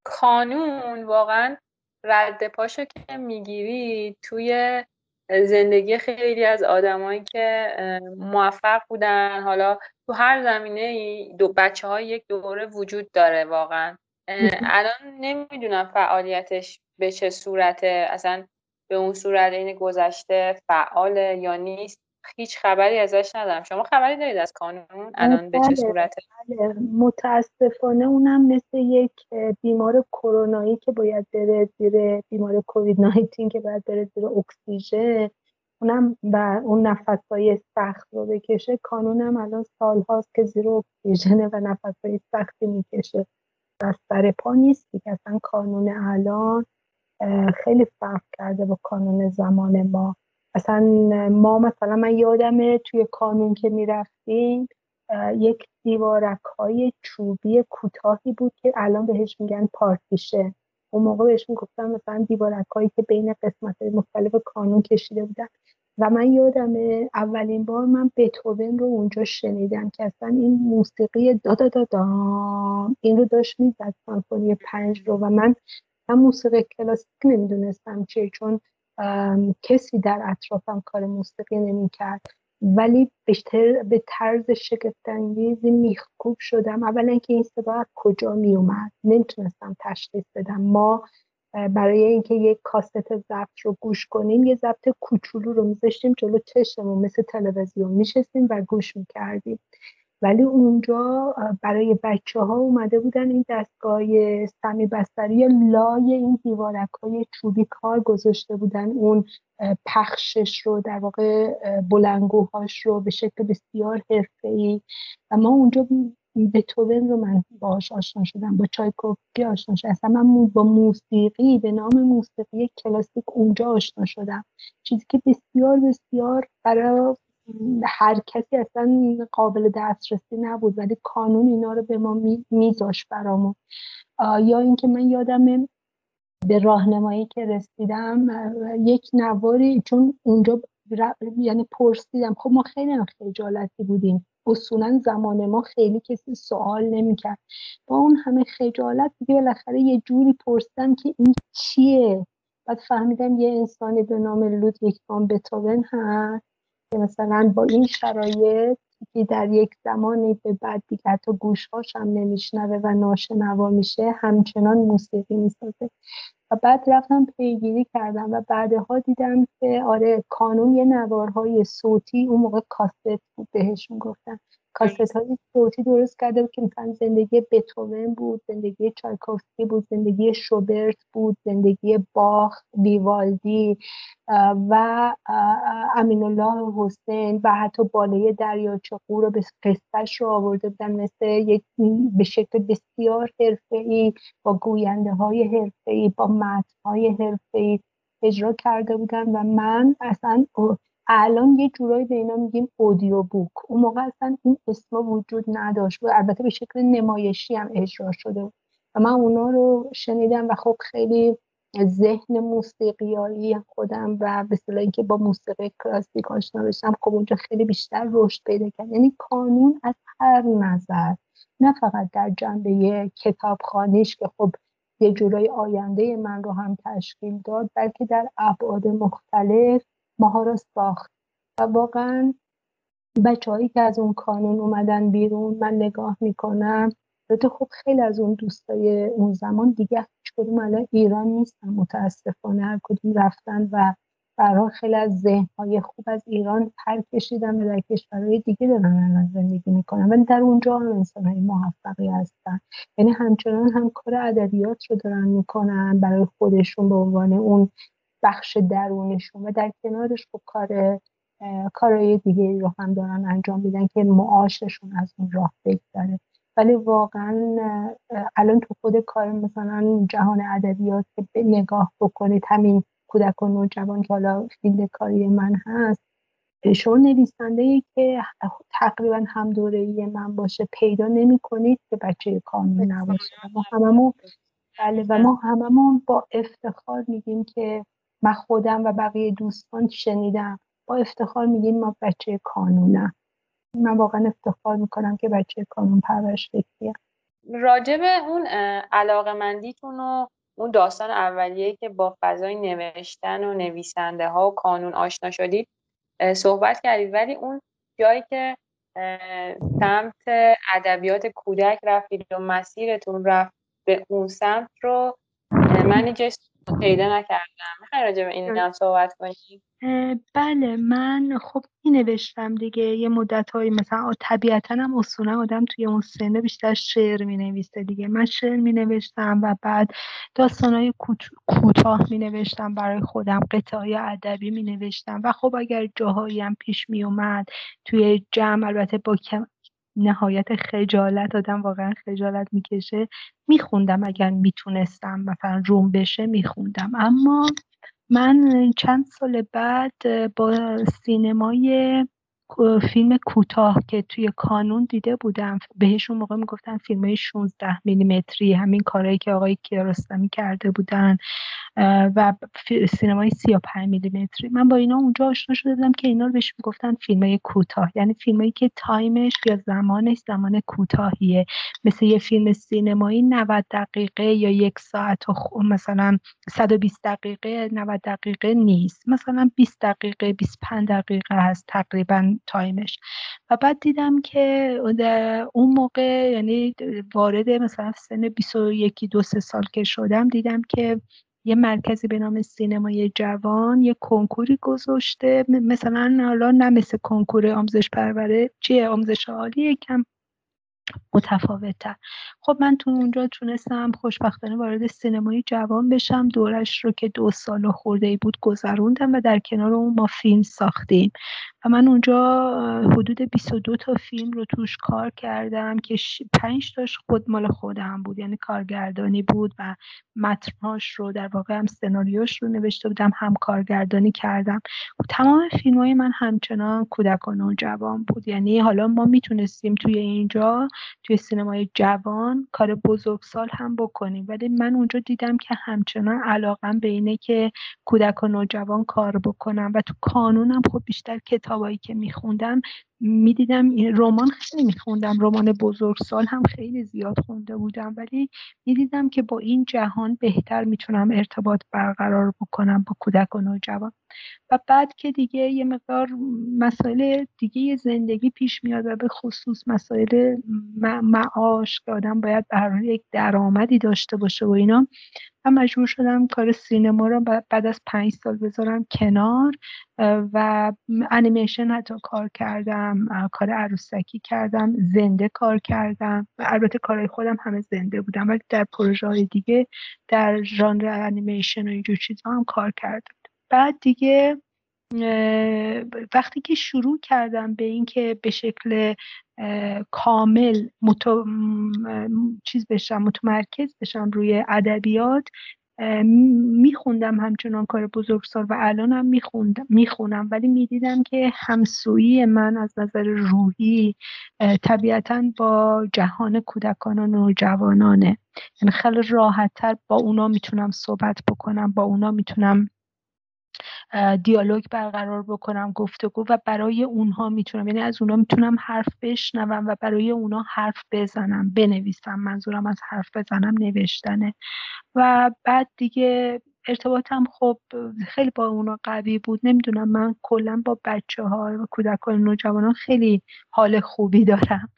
کانون واقعا رد پاشو که می‌گیری توی زندگی خیلی از آدمایی که موفق بودن. حالا تو هر زمینه دو بچه های یک دوره وجود داره واقعا. الان نمی‌دونم فعالیتش به چه صورته. اصلا به اون صورت این گذشته فعال یا نیست. هیچ خبری ازش ندارم. شما خبری دارید از کانون؟ الان به چه بله، صورته بله. متاسفانه اونم مثل یک بیمار کرونایی که باید بره زیر بیمار کووید 19 که باید بره زیر اکسیژن اونم و اون نفس های سخت رو بکشه. کانونم الان سال هاست که زیر اکسیژنه و نفس های سختی می‌کشه. و سر پا نیست که اصلا کانون الان خیلی فرق کرده با کانون زمان ما. اصلا ما مثلا من یادمه توی کانون که می‌رفتیم یک دیوارک های چوبی کوتاهی بود که الان بهش میگن پارتیشه. اون موقع بهش می‌گفتن مثلا دیوارک هایی که بین قسمت های مختلف کانون کشیده بودن. و من یادم اولین بار من بتوون رو اونجا شنیدم که اصلا این موسیقی دادا دادا این رو داشت می‌زد سانفونی پنج رو. و من هم موسیقی کلاسیک نمی‌دونستم چیه چون کسی در اطرافم کار موسیقی نمی‌کرد. ولی بیشتر به طرز شگفتانگیزی میخکوب شدم. اولا که این صدا از کجا میومد نمی‌تونستم تشخیص بدم. ما برای اینکه یک کاست ضبط رو گوش کنیم یه ضبط کوچولو رو میذاشتیم جلو چشممون مثل تلویزیون میشستیم و گوش می‌کردیم. ولی اونجا برای بچه ها اومده بودن این دستگاه سمی بستری لای این دیوارک های چوبی کار گذاشته بودن. اون پخشش رو در واقع بلنگوهاش رو به شکل بسیار ای و ما اونجا بتوون رو من باهاش آشنا شدم با چایکوفسکی آشنا شدم. اصلا من با موسیقی به نام موسیقی کلاسیک اونجا آشنا شدم. چیزی که بسیار بسیار برای هر کسی اصلا قابل دسترسی نبود ولی کانون اینا رو به ما میذاش برامون. یا اینکه من یادم به راهنمایی که رسیدم یک نواری چون اونجا یعنی پرسیدم خب ما خیلی خجالتی بودیم. اصولا زمان ما خیلی کسی سوال نمی‌کرد. با اون همه خجالت دیگه بالاخره یه جوری پرسیدم که این چیه؟ بعد فهمیدم یه انسانی به نام لودویک وان بتوون هست. که مثلا با این شرایط که در یک زمانی به بعد دیگه حتی گوشهاش هم نمیشنوه و ناشنوا میشه همچنان موسیقی می‌سازه. و بعد رفتم پیگیری کردم و بعدها دیدم که آره کانون یه نوارهای صوتی اون موقع کاست بود بهشون گفتن کاست های صوتی درست کرده بود که مثلا زندگی بتوون بود زندگی چایکوفسکی بود زندگی شوبرت بود زندگی باخ ویوالدی و امین الله حسین و حتی بالای دریاچه رو به قصهش رو آورده بودن مثل یک به شکل بسیار ای با گوینده های حرفه‌ای با متن های ای اجرا کرده بودن و من اصلا الان یه جورایی به اینا میگیم اودیو بوک اون موقع اصلا این اسم وجود نداشت و البته به شکل نمایشی هم اجرا شده بود. و من اونا رو شنیدم و خب خیلی ذهن موسیقیایی خودم و به اینکه با موسیقی کلاسیک آشنا بشم خب اونجا خیلی بیشتر رشد پیدا کرد. یعنی کانون از هر نظر نه فقط در جنبه کتابخانیش که خب یه جورای آینده من رو هم تشکیل داد بلکه در ابعاد مختلف ماها رو ساخت. و واقعا بچههایی که از اون کانون اومدن بیرون من نگاه می‌کنم. البته خب خیلی از اون دوستای اون زمان دیگه کدوم الان ایران نیستن متاسفانه. هر کدوم رفتن و برای خیلی از ذهنهای خوب از ایران پر کشیدن و در کشورهای دیگه دارن الان زندگی می‌کنن. ولی در اونجا هم انسان های موفقی هستن. یعنی همچنان هم کار ادبیات رو دارن می‌کنن. برای خودشون به عنوان اون بخش درونشون و در کنارش خب کار کارهای دیگه رو هم دارن انجام میدن که معاششون از اون راه بگذره. ولی واقعا الان تو خود کار مثلا جهان ادبیات که به نگاه بکنید همین کودک و نوجوان که حالا فیلد کاری من هست شما نویسنده ای که تقریبا هم دوره ای من باشه پیدا نمی کنید که بچه کانون نباشه. ما هممون بله و ما هممون با افتخار میگیم که من خودم و بقیه دوستان شنیدم. با افتخار میگیم ما بچه کانونم. من واقعا افتخار می‌کنم که بچه کانون پرورش فکریم راجب اون علاقه مندیتون و اون داستان اولیه که با فضای نوشتن و نویسنده ها و کانون آشنا شدید صحبت کردید. ولی اون جایی که سمت ادبیات کودک رفتید و مسیرتون رفت به اون سمت رو من پیدا نکردم. می‌خوای راجع به این هم صحبت کنید بله من خب می نوشتم دیگه یه مدت های مثلا طبیعتا هم اصولا آدم توی اون سنه بیشتر شعر می نویسه دیگه. من شعر می نوشتم و بعد داستان های کوتاه می نوشتم برای خودم قطعه های ادبی می نوشتم و خب اگر جاهایی هم پیش می اومد توی جمع البته با نهایت خجالت آدم واقعا خجالت می‌کشه. میخوندم اگر می‌تونستم مثلا روم بشه میخوندم. اما من چند سال بعد با سینمای فیلم کوتاه که توی کانون دیده بودم بهشون موقع می‌گفتن فیلم های 16 میلیمتری همین کارهایی که آقای کیارستمی کرده بودن. و سینمای 35 میلیمتری. من با اینا اونجا آشنا شده بودم که اینا رو بهش می‌گفتن فیلم های کوتاه. یعنی فیلمایی که time ش یا زمانش زمان کوتاهیه. مثل یه فیلم سینمایی 90 دقیقه یا یک ساعت و مثلا 120 دقیقه 90 دقیقه نیست. مثلا 20 دقیقه 25 دقیقه هست تقریبا time ش. و بعد دیدم که اون موقع یعنی وارد مثلا سن 21 دو سه سال که شدم دیدم که یه مرکزی به نام سینمای جوان یه کنکوری گذاشته. مثلا حالا نه مثل کنکور آموزش پروره چیه؟ آموزش عالی یکم متفاوتتر. خب من تو اونجا تونستم خوشبختانه وارد سینمای جوان بشم. دورش رو که دو سال و خورده ای بود گذروندم و در کنار اون ما فیلم ساختیم. و من اونجا حدود 22 تا فیلم رو توش کار کردم که 5 تاش خود مال خودم بود. یعنی کارگردانی بود و متنهاش رو در واقع هم سناریوش رو نوشته بودم هم کارگردانی کردم. و تمام فیلم های من همچنان کودکان و جوان بود. یعنی حالا ما می‌تونستیم توی اینجا توی سینمای جوان کار بزرگسال هم بکنیم ولی من اونجا دیدم که همچنان علاقم به اینه که کودک و نوجوان کار بکنم و تو کانونم خب بیشتر کتابایی که میخوندم می‌دیدم رمان خیلی میخوندم رمان بزرگسال هم خیلی زیاد خونده بودم ولی می‌دیدم که با این جهان بهتر می‌تونم ارتباط برقرار بکنم با کودک و نوجوان. و بعد که دیگه یه مقدار مسائل دیگه زندگی پیش میاد و به خصوص مسائل معاش که آدم باید برای یک درآمدی داشته باشه و اینا و مجبور شدم کار سینما رو بعد از پنج سال بذارم کنار و انیمیشن حتی کار کردم کار عروسکی کردم زنده کار کردم. البته کارهای خودم همه زنده بودم ولی در پروژه های دیگه در ژانر انیمیشن و اینجور چیزها هم کار کردم. بعد دیگه وقتی که شروع کردم به اینکه به شکل کامل چیز بشم متمرکز بشم روی ادبیات. میخوندم همچنان کار بزرگسال و الانم میخوندم می‌خونم. ولی می‌دیدم که همسویی من از نظر روحی طبیعتا با جهان کودکان و نوجوانانه یعنی خیلی راحتتر با اونا می‌تونم صحبت بکنم با اونا می‌تونم دیالوگ برقرار بکنم گفتگو و برای اونها می‌تونم یعنی از اونها می‌تونم حرف بشنوم و برای اونها حرف بزنم بنویسم منظورم از حرف بزنم نوشتنه و بعد دیگه ارتباطم خب خیلی با اونا قوی بود. نمی‌دونم من کلا با بچه ها و کودکان نوجوانان خیلی حال خوبی دارم.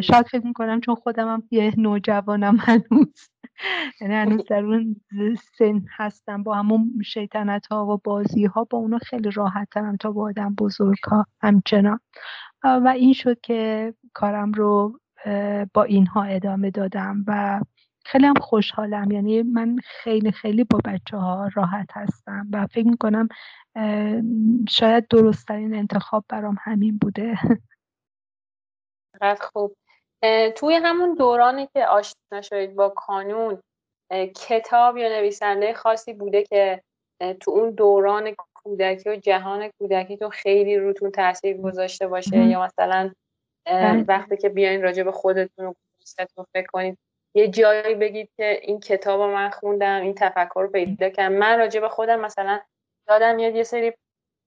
شاید فکر می‌کنم چون خودم هم یه نوجوانم هنوز. یعنی هنوز در اون سن هستم با همون شیطنت ها و بازی ها با اونا خیلی راحت ترم تا با آدم بزرگ ها همچنان. و این شد که کارم رو با اینها ادامه دادم و خیلی هم خوشحالم. یعنی من خیلی خیلی با بچه ها راحت هستم و فکر می‌کنم شاید درستترین انتخاب برام همین بوده. خوب. توی همون دورانی که آشنا شدید با کانون کتاب یا نویسنده خاصی بوده که تو اون دوران کودکی و جهان کودکی تو خیلی روتون تاثیر گذاشته باشه. یا مثلا بله. وقتی که بیاین راجع به خودتون و فکر کنید یه جایی بگید که این کتاب رو من خوندم این تفکر رو پیدا کردم. من راجع به خودم مثلا یادم میاد یه سری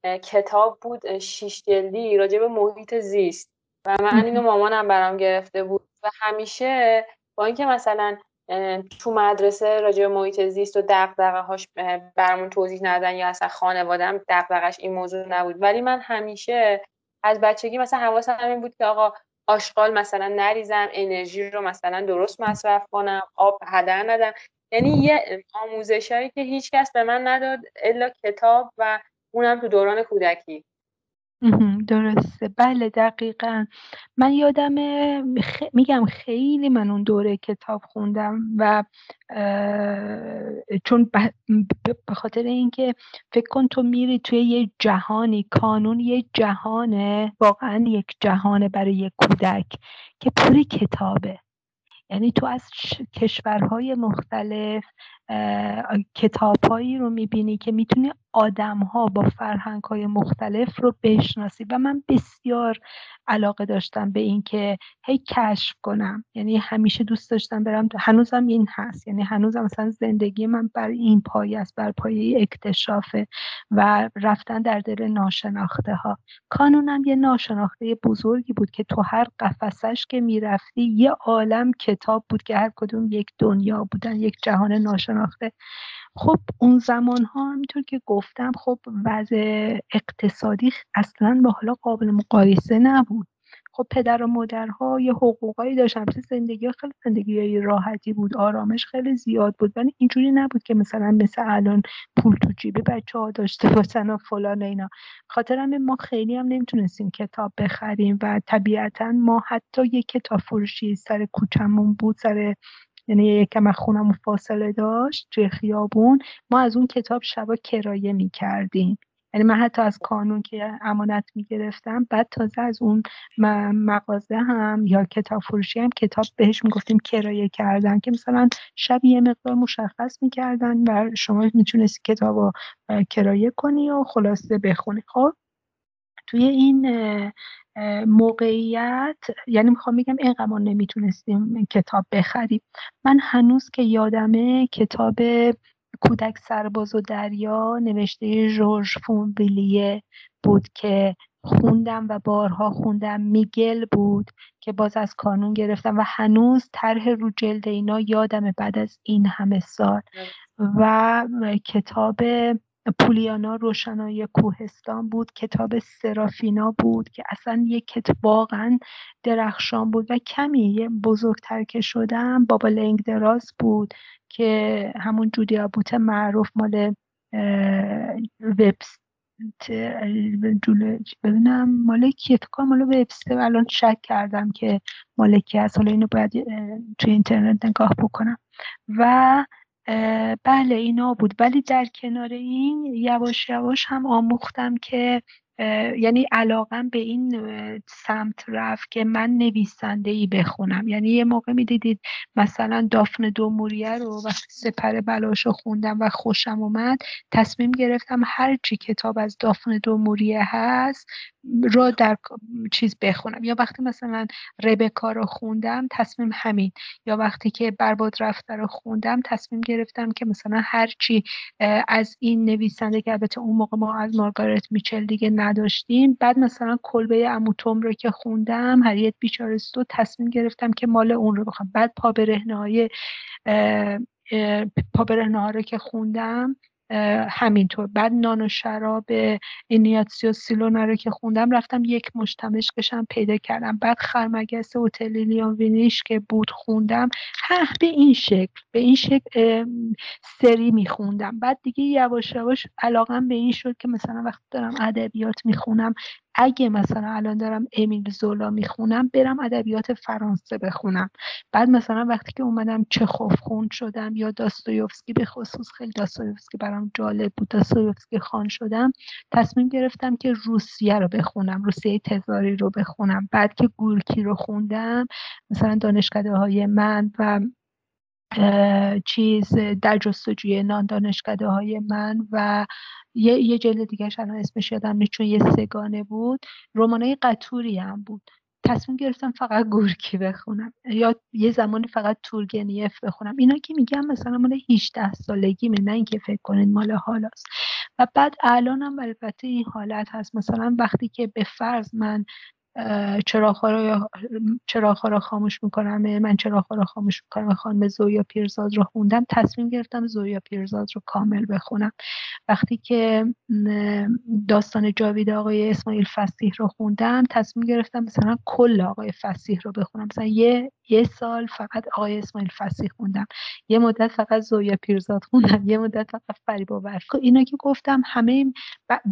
کتاب بود شیش جلدی راجع به محیط زیست. و من اینو مامانم برام گرفته بود و همیشه با اینکه مثلا تو مدرسه راجع به محیط زیست و دغدغه هاش برامون توضیح ندن یا اصلا خانوادم دغدغش این موضوع نبود. ولی من همیشه از بچگی مثلا حواسم این بود که آقا آشغال مثلا نریزم انرژی رو مثلا درست مصرف کنم آب هدر ندم. یعنی یه آموزشایی که هیچکس به من نداد الا کتاب و اونم تو دوران کودکی. درسته. بله دقیقا. من یادم میگم خیلی من اون دوره کتاب خوندم و چون به خاطر اینکه فکر کن تو میری توی یه جهانی کانون یه جهانه واقعا یک جهانه برای یک کودک که پوری کتابه. یعنی تو از کشورهای مختلف کتابهایی رو می‌بینی که می‌تونی آدم ها با فرهنگ های مختلف رو بشناسی و من بسیار علاقه داشتم به اینکه هی کشف کنم. یعنی همیشه دوست داشتم برم هنوزم این هست. یعنی هنوزم مثلا زندگی من بر این پایه است بر پایه اکتشافه و رفتن در دل ناشناخته ها کانونم یه ناشناخته بزرگی بود که تو هر قفسش که می‌رفتی یه عالم کتاب بود که هر کدوم یک دنیا بودن یک جهان ناشناخته. خب اون زمان ها همینطور که گفتم خب وضع اقتصادی اصلا با حالا قابل مقایسه نبود. خب پدر و مادرها یه حقوقایی داشتن. زندگی خیلی زندگی راحتی بود آرامش خیلی زیاد بود. ولی اینجوری نبود که مثلا مثل الان پول تو جیب بچه ها داشته باشن و فلان اینا. خاطرم ما خیلی هم نمی‌تونستیم کتاب بخریم و طبیعتا ما حتی یه کتاب فروشی سر کوچمون بود سر یعنی یکم از خونم فاصله داشت توی خیابون ما از اون کتاب شبا کرایه می‌کردیم. یعنی من حتی از کانون که امانت می‌گرفتم بعد تازه از اون مغازه هم یا کتاب فروشی هم کتاب بهش می‌گفتیم کرایه کردن که مثلا شب یه مقدار مشخص می‌کردن و شما می‌تونستی کتاب کرایه کنی و خلاصه بخونی. خب توی این موقعیت یعنی می‌خوام بگم اینقدر ما نمی‌تونستیم کتاب بخریم. من هنوز که یادمه کتاب کودک سرباز و دریا نوشته جورج فونویلیه بود که خوندم و بارها خوندم. میگل بود که باز از کانون گرفتم و هنوز طرح رو جلد اینا یادمه بعد از این همه سال. و کتاب پولیانا روشنایی کوهستان بود کتاب سرافینا بود که اصلا یک کتاب واقعا درخشان بود و کمی بزرگتر که شدم بابا لنگ دراز بود که همون جودی بوت معروف مال وبس ببینم مال کیه فکر مال وبستر الان شک کردم که مال کی هست. حالا اینو باید توی اینترنت نگاه بکنم. و بله اینا بود. ولی در کنار این یواش یواش هم آموختم که یعنی علاقم به این سمت رفت که من نویسنده ای بخونم. یعنی یه موقع می‌دیدید مثلا دافن دوموریه رو وقتی سپر بلاشو خوندم و خوشم اومد تصمیم گرفتم هر چی کتاب از دافن دوموریه هست رو در چیز بخونم. یا وقتی مثلا ربکا رو خوندم تصمیم همین. یا وقتی که برباد رفته رو خوندم تصمیم گرفتم که مثلا هرچی از این نویسنده که البته اون موقع ما از مارگارت میچل دیگه نداشتیم. بعد مثلا کلبه اموتوم رو که خوندم هریت بیچارستو تصمیم گرفتم که مال اون رو بخوام. بعد پا های پا رو که خوندم همینطور. بعد نان و شراب اینیاتسیو سیلونا رو که خوندم رفتم یک مشتمش کشم پیدا کردم. بعد خرمگس اوتلیلیان وینیش که بود خوندم. ها به این شکل به این شکل سری میخوندم. بعد دیگه یواش یواش علاقم به این شد که مثلا وقتی دارم ادبیات می‌خونم اگه مثلا الان دارم امیل زولا می‌خونم برم ادبیات فرانسه بخونم. بعد مثلا وقتی که اومدم چخوف خون شدم یا داستویوفسکی به خصوص خیلی داستویوفسکی برام جالب بود داستویوفسکی خان شدم تصمیم گرفتم که روسیه رو بخونم روسیه تزاری رو بخونم. بعد که گورکی رو خوندم مثلا دانشکده های من و چیز در جستجوی نان دانشکده های من و یه, جلد دیگه الان اسمش یادم نیست چون یه سگانه بود. رمانای قطوری هم بود. تصمیم گرفتم فقط گورکی بخونم. یا یه زمانی فقط تورگنیف بخونم. اینا که میگم مثلا مال 18 سالگی نه اینکه فکر کنید مال حالاست. و بعد الانم البته این حالت هست. مثلا وقتی که به فرض من چراغ رو رو خاموش می‌کنم من چراغ رو خاموش می‌کنم خانم زویا پیرزاد رو خوندم تصمیم گرفتم زویا پیرزاد رو کامل بخونم. وقتی که داستان جاوید آقای اسماعیل فسیح رو خوندم تصمیم گرفتم مثلا کل آقای فسیح رو بخونم. مثلا یه یه سال فقط آقای اسماعیل فسیح خوندم. یه مدت فقط زویا پیرزاد خوندم. یه مدت فقط فریبا خب اینا که گفتم همه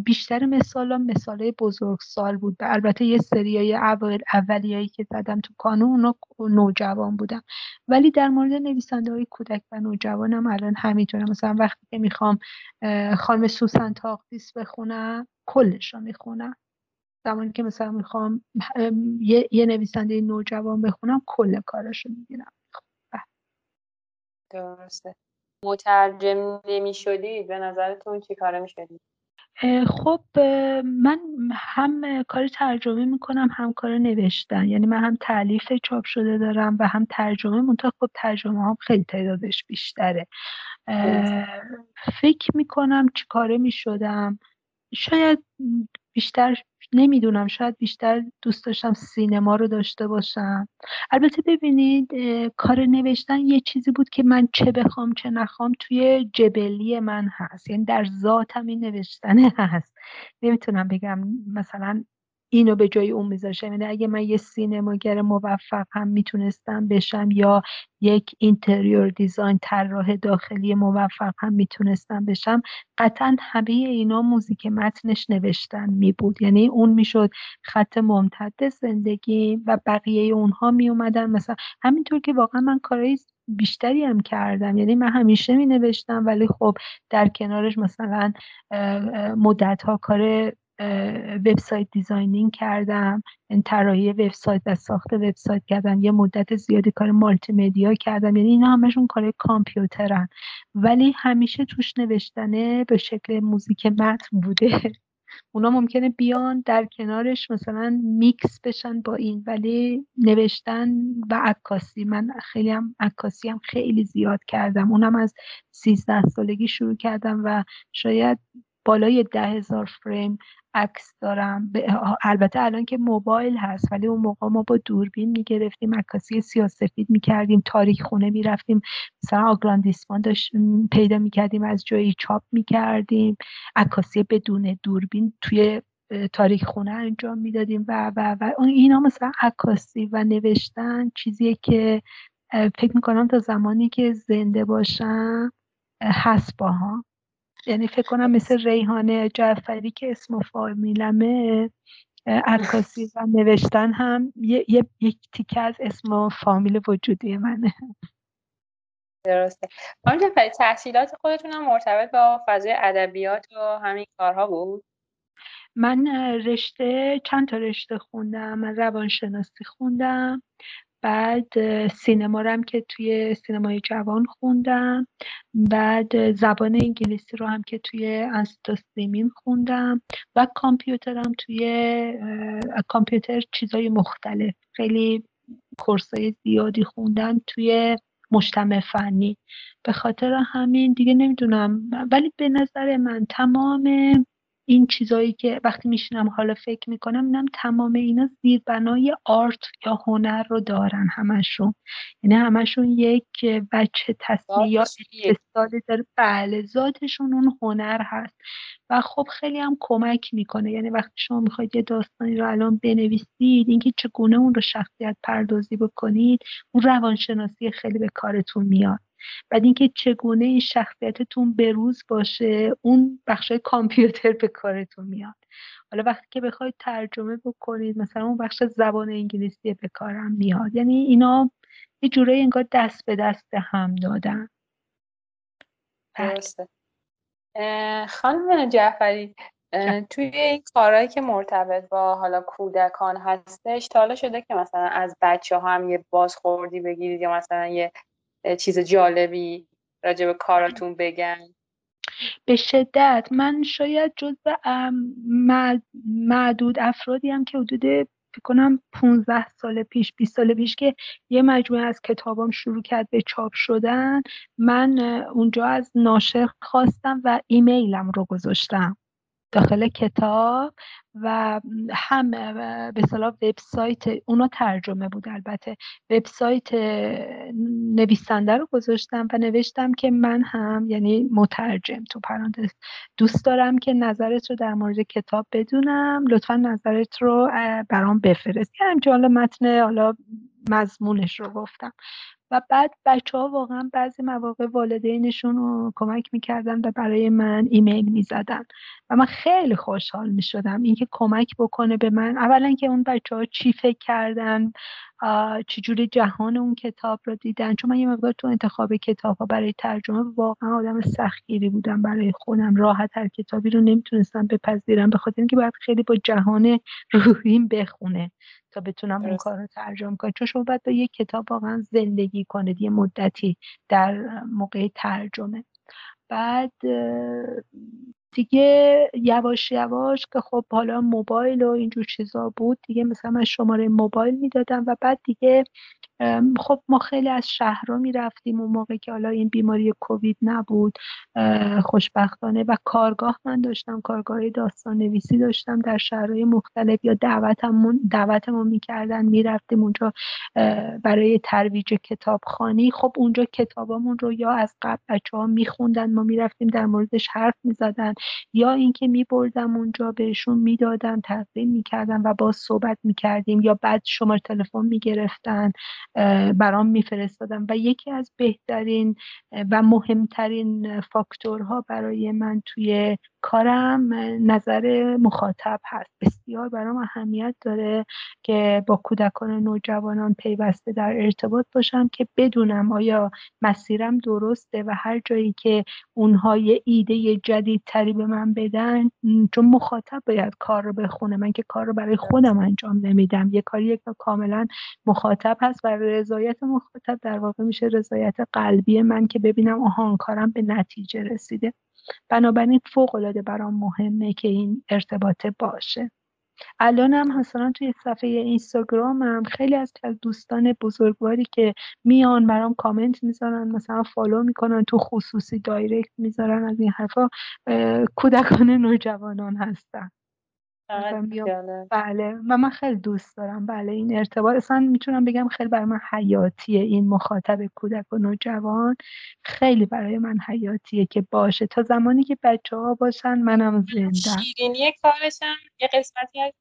بیشتر مثالا مثالای بزرگ سال بود. البته یه سریای اول اولیایی که زدم تو کانون نوجوان بودم. ولی در مورد نویسنده های کودک و نوجوانم الان همینطوره مثلا وقتی که می‌خوام خانم سوسن تاقدیس بخونم کلش رو می‌خونم. زمانی که مثلا می‌خوام یه, یه نویسنده نوجوان بخونم کل کارش رو می‌گیرم درسته. مترجم نمی شدی به نظرتون چی کاره می شدی؟ خب من هم کار ترجمه می‌کنم هم کار نوشتن. یعنی من هم تعلیف چاپ شده دارم و هم ترجمه منتها خب ترجمه هم خیلی تعدادش بیشتره. فکر می‌کنم چی کاره می‌شدم؟ شاید بیشتر نمی‌دونم شاید بیشتر دوست داشتم سینما رو داشته باشم. البته ببینید کار نوشتن یه چیزی بود که من چه بخوام چه نخوام توی جبلی من هست. یعنی در ذاتم این نوشتنه هست. نمی‌تونم بگم مثلا اینو به جای اون میذاشم یعنی اگه من یه سینماگر موفق هم می‌تونستم بشم یا یک interior design طراح داخلی موفق هم می‌تونستم بشم قطعا همه اینا موزیک متنش نوشتن می بود یعنی اون می‌شد خط ممتد زندگی و بقیه اونها می اومدن مثلا همینطور که واقعا من کارهای بیشتری هم کردم. یعنی من همیشه می نوشتم ولی خب در کنارش مثلا مدت ها کار website designing کردم یعنی طراحی وبسایت و ساخت وبسایت کردم یه مدت زیادی کار مالتی مدیا کردم یعنی اینا همشون کار کامپیوترن. ولی همیشه توش نوشتنه به شکل موزیک متن بوده. اونا ممکنه بیان در کنارش مثلا میکس بشن با این ولی نوشتن و عکاسی. من خیلی هم عکاسی هم خیلی زیاد کردم. اونم از سیزده سالگی شروع کردم و شاید بالای ده هزار فریم عکس دارم. البته الان که موبایل هست ولی اون موقع ما با دوربین می‌گرفتیم عکاسی سیاسفید می‌کردیم تاریخ خونه می‌رفتیم. مثلا آگراندیسمان داشت پیدا می‌کردیم از جایی چاپ می‌کردیم. عکاسی بدون دوربین توی تاریخ خونه انجام می‌دادیم. و و و اینا مثلا عکاسی و نوشتن چیزیه که فکر می‌کنم تا زمانی که زنده باشم هست باها. یعنی فکر کنم مثل ریحانه جعفری که اسم و فامیلمه عکاسی و نوشتن هم یه، یک تیکه از اسم و فامیل وجودی منه. درسته. خانم جعفری تحصیلات خودتون هم مرتبط با فضای ادبیات و همین کارها بود؟ من رشته چند تا رشته خوندم. من روانشناسی خوندم. بعد سینما رو هم که توی سینمای جوان خوندم. بعد زبان انگلیسی رو هم که توی انستیتو خوندم. و کامپیوترم توی کامپیوتر چیزای مختلف. خیلی کورسای زیادی خوندم توی مجتمع فنی. به خاطر همین دیگه نمی‌دونم. ولی به نظر من تمام این چیزایی که وقتی میشینم حالا فکر می‌کنم اینم تمام اینا زیربنای آرت یا هنر رو دارن همشون. یعنی همشون یک بچه تصویر یا داره. بله ذاتشون اون هنر هست. و خب خیلی هم کمک می‌کنه. یعنی وقتی شما می‌خواید یه داستانی رو الان بنویسید اینکه چگونه اون رو شخصیت پردازی بکنید اون روانشناسی خیلی به کارتون میاد. بعد اینکه چگونه این شخصیتتون بروز باشه اون بخشای کامپیوتر به کارتون میاد. حالا وقتی که بخواید ترجمه بکنید مثلا اون بخش زبان انگلیسی به کارم میاد. یعنی اینا یه جورایی انگار دست به دست هم دادن. درسته. خانم جعفری توی این کارهایی که مرتبط با حالا کودکان هستش تا حالا شده که مثلا از بچه ها هم یه بازخوردی بگیرید یا مثلا یه چیز جالبی راجع به کاراتون بگن؟ به شدت. من شاید جز معدود افرادی هم که حدود فکر کنم 15 سال پیش 20 سال پیش که یه مجموعه از کتابام شروع کرد به چاپ شدن من اونجا از ناشر خواستم و ایمیلم رو گذاشتم. داخل کتاب و هم به صلاح وبسایت اونا ترجمه بود البته. وبسایت نویسنده رو گذاشتم و نوشتم که من هم یعنی مترجم تو پرانتز دوست دارم که نظرت رو در مورد کتاب بدونم. لطفا نظرت رو برام بفرست. یعنی حالا متن حالا مضمونش رو گفتم. و بعد بچه ها واقعا بعضی مواقع والدینشون رو کمک می‌کردن و برای من ایمیل می‌زدن. و من خیلی خوشحال می‌شدم اینکه کمک بکنه به من. اولا که اون بچه ها چی فکر کردن چجوری جهان اون کتاب رو دیدن؟ چون من یه مقدار تو انتخاب کتاب ها برای ترجمه واقعا آدم سختگیری بودم برای خودم. راحت هر کتابی رو نمی‌تونستم بپذیرم به خاطر اینکه باید خیلی با جهان روحیم بخونه تا بتونم اون کار رو ترجمه کنم. چون شما باید با یک کتاب واقعا زندگی کنید یه مدتی در موقع ترجمه. بعد دیگه یواش یواش که خب حالا موبایل و اینجور چیزا بود دیگه مثلا من شماره موبایل می‌دادم و بعد دیگه خب ما خیلی از شهرها می‌رفتیم اون موقع که حالا این بیماری کووید نبود خوشبختانه و کارگاه من داشتم کارگاه داستان نویسی داشتم در شهرهای مختلف یا دعوتمون دعوتمون می‌کردن می‌رفتیم اونجا برای ترویج کتابخانی خب اونجا کتابامون رو یا از قبل بچه ها میخوندن ما می‌رفتیم در موردش حرف می‌زدن یا اینکه میبردم اونجا بهشون می‌دادم تقدیم می‌کردم و با صحبت می‌کردیم یا بعد شماره تلفن می‌گرفتن. برام میفرستادم. و یکی از بهترین و مهمترین فاکتورها برای من توی کارم نظر مخاطب هست. بسیار برام اهمیت داره که با کودکان نوجوانان پیوسته در ارتباط باشم که بدونم آیا مسیرم درسته و هر جایی که اونها یه ایده جدیدتری به من بدن چون مخاطب باید کار رو بخونه. من که کار رو برای خودم انجام نمیدم. یه کاری که کاملا مخاطب هست و رضایت مخاطب در واقع میشه رضایت قلبی من که ببینم آها کارم به نتیجه رسیده. بنابراین فوق العاده برام مهمه که این ارتباطه باشه. الان هم مثلا توی صفحه اینستاگرامم خیلی از دوستان بزرگواری که میان برام کامنت می‌ذارن مثلا follow می‌کنن تو خصوصی direct می‌ذارن از این حرفا کودکان نوجوانان هستن. بله. و من خیلی دوست دارم. بله این ارتباط. اصلا می‌تونم بگم خیلی برای من حیاتیه. این مخاطب کودک و نوجوان خیلی برای من حیاتیه که باشه. تا زمانی که بچه ها باشن منم زنده. شیرینی کارش هم یه قسمتی از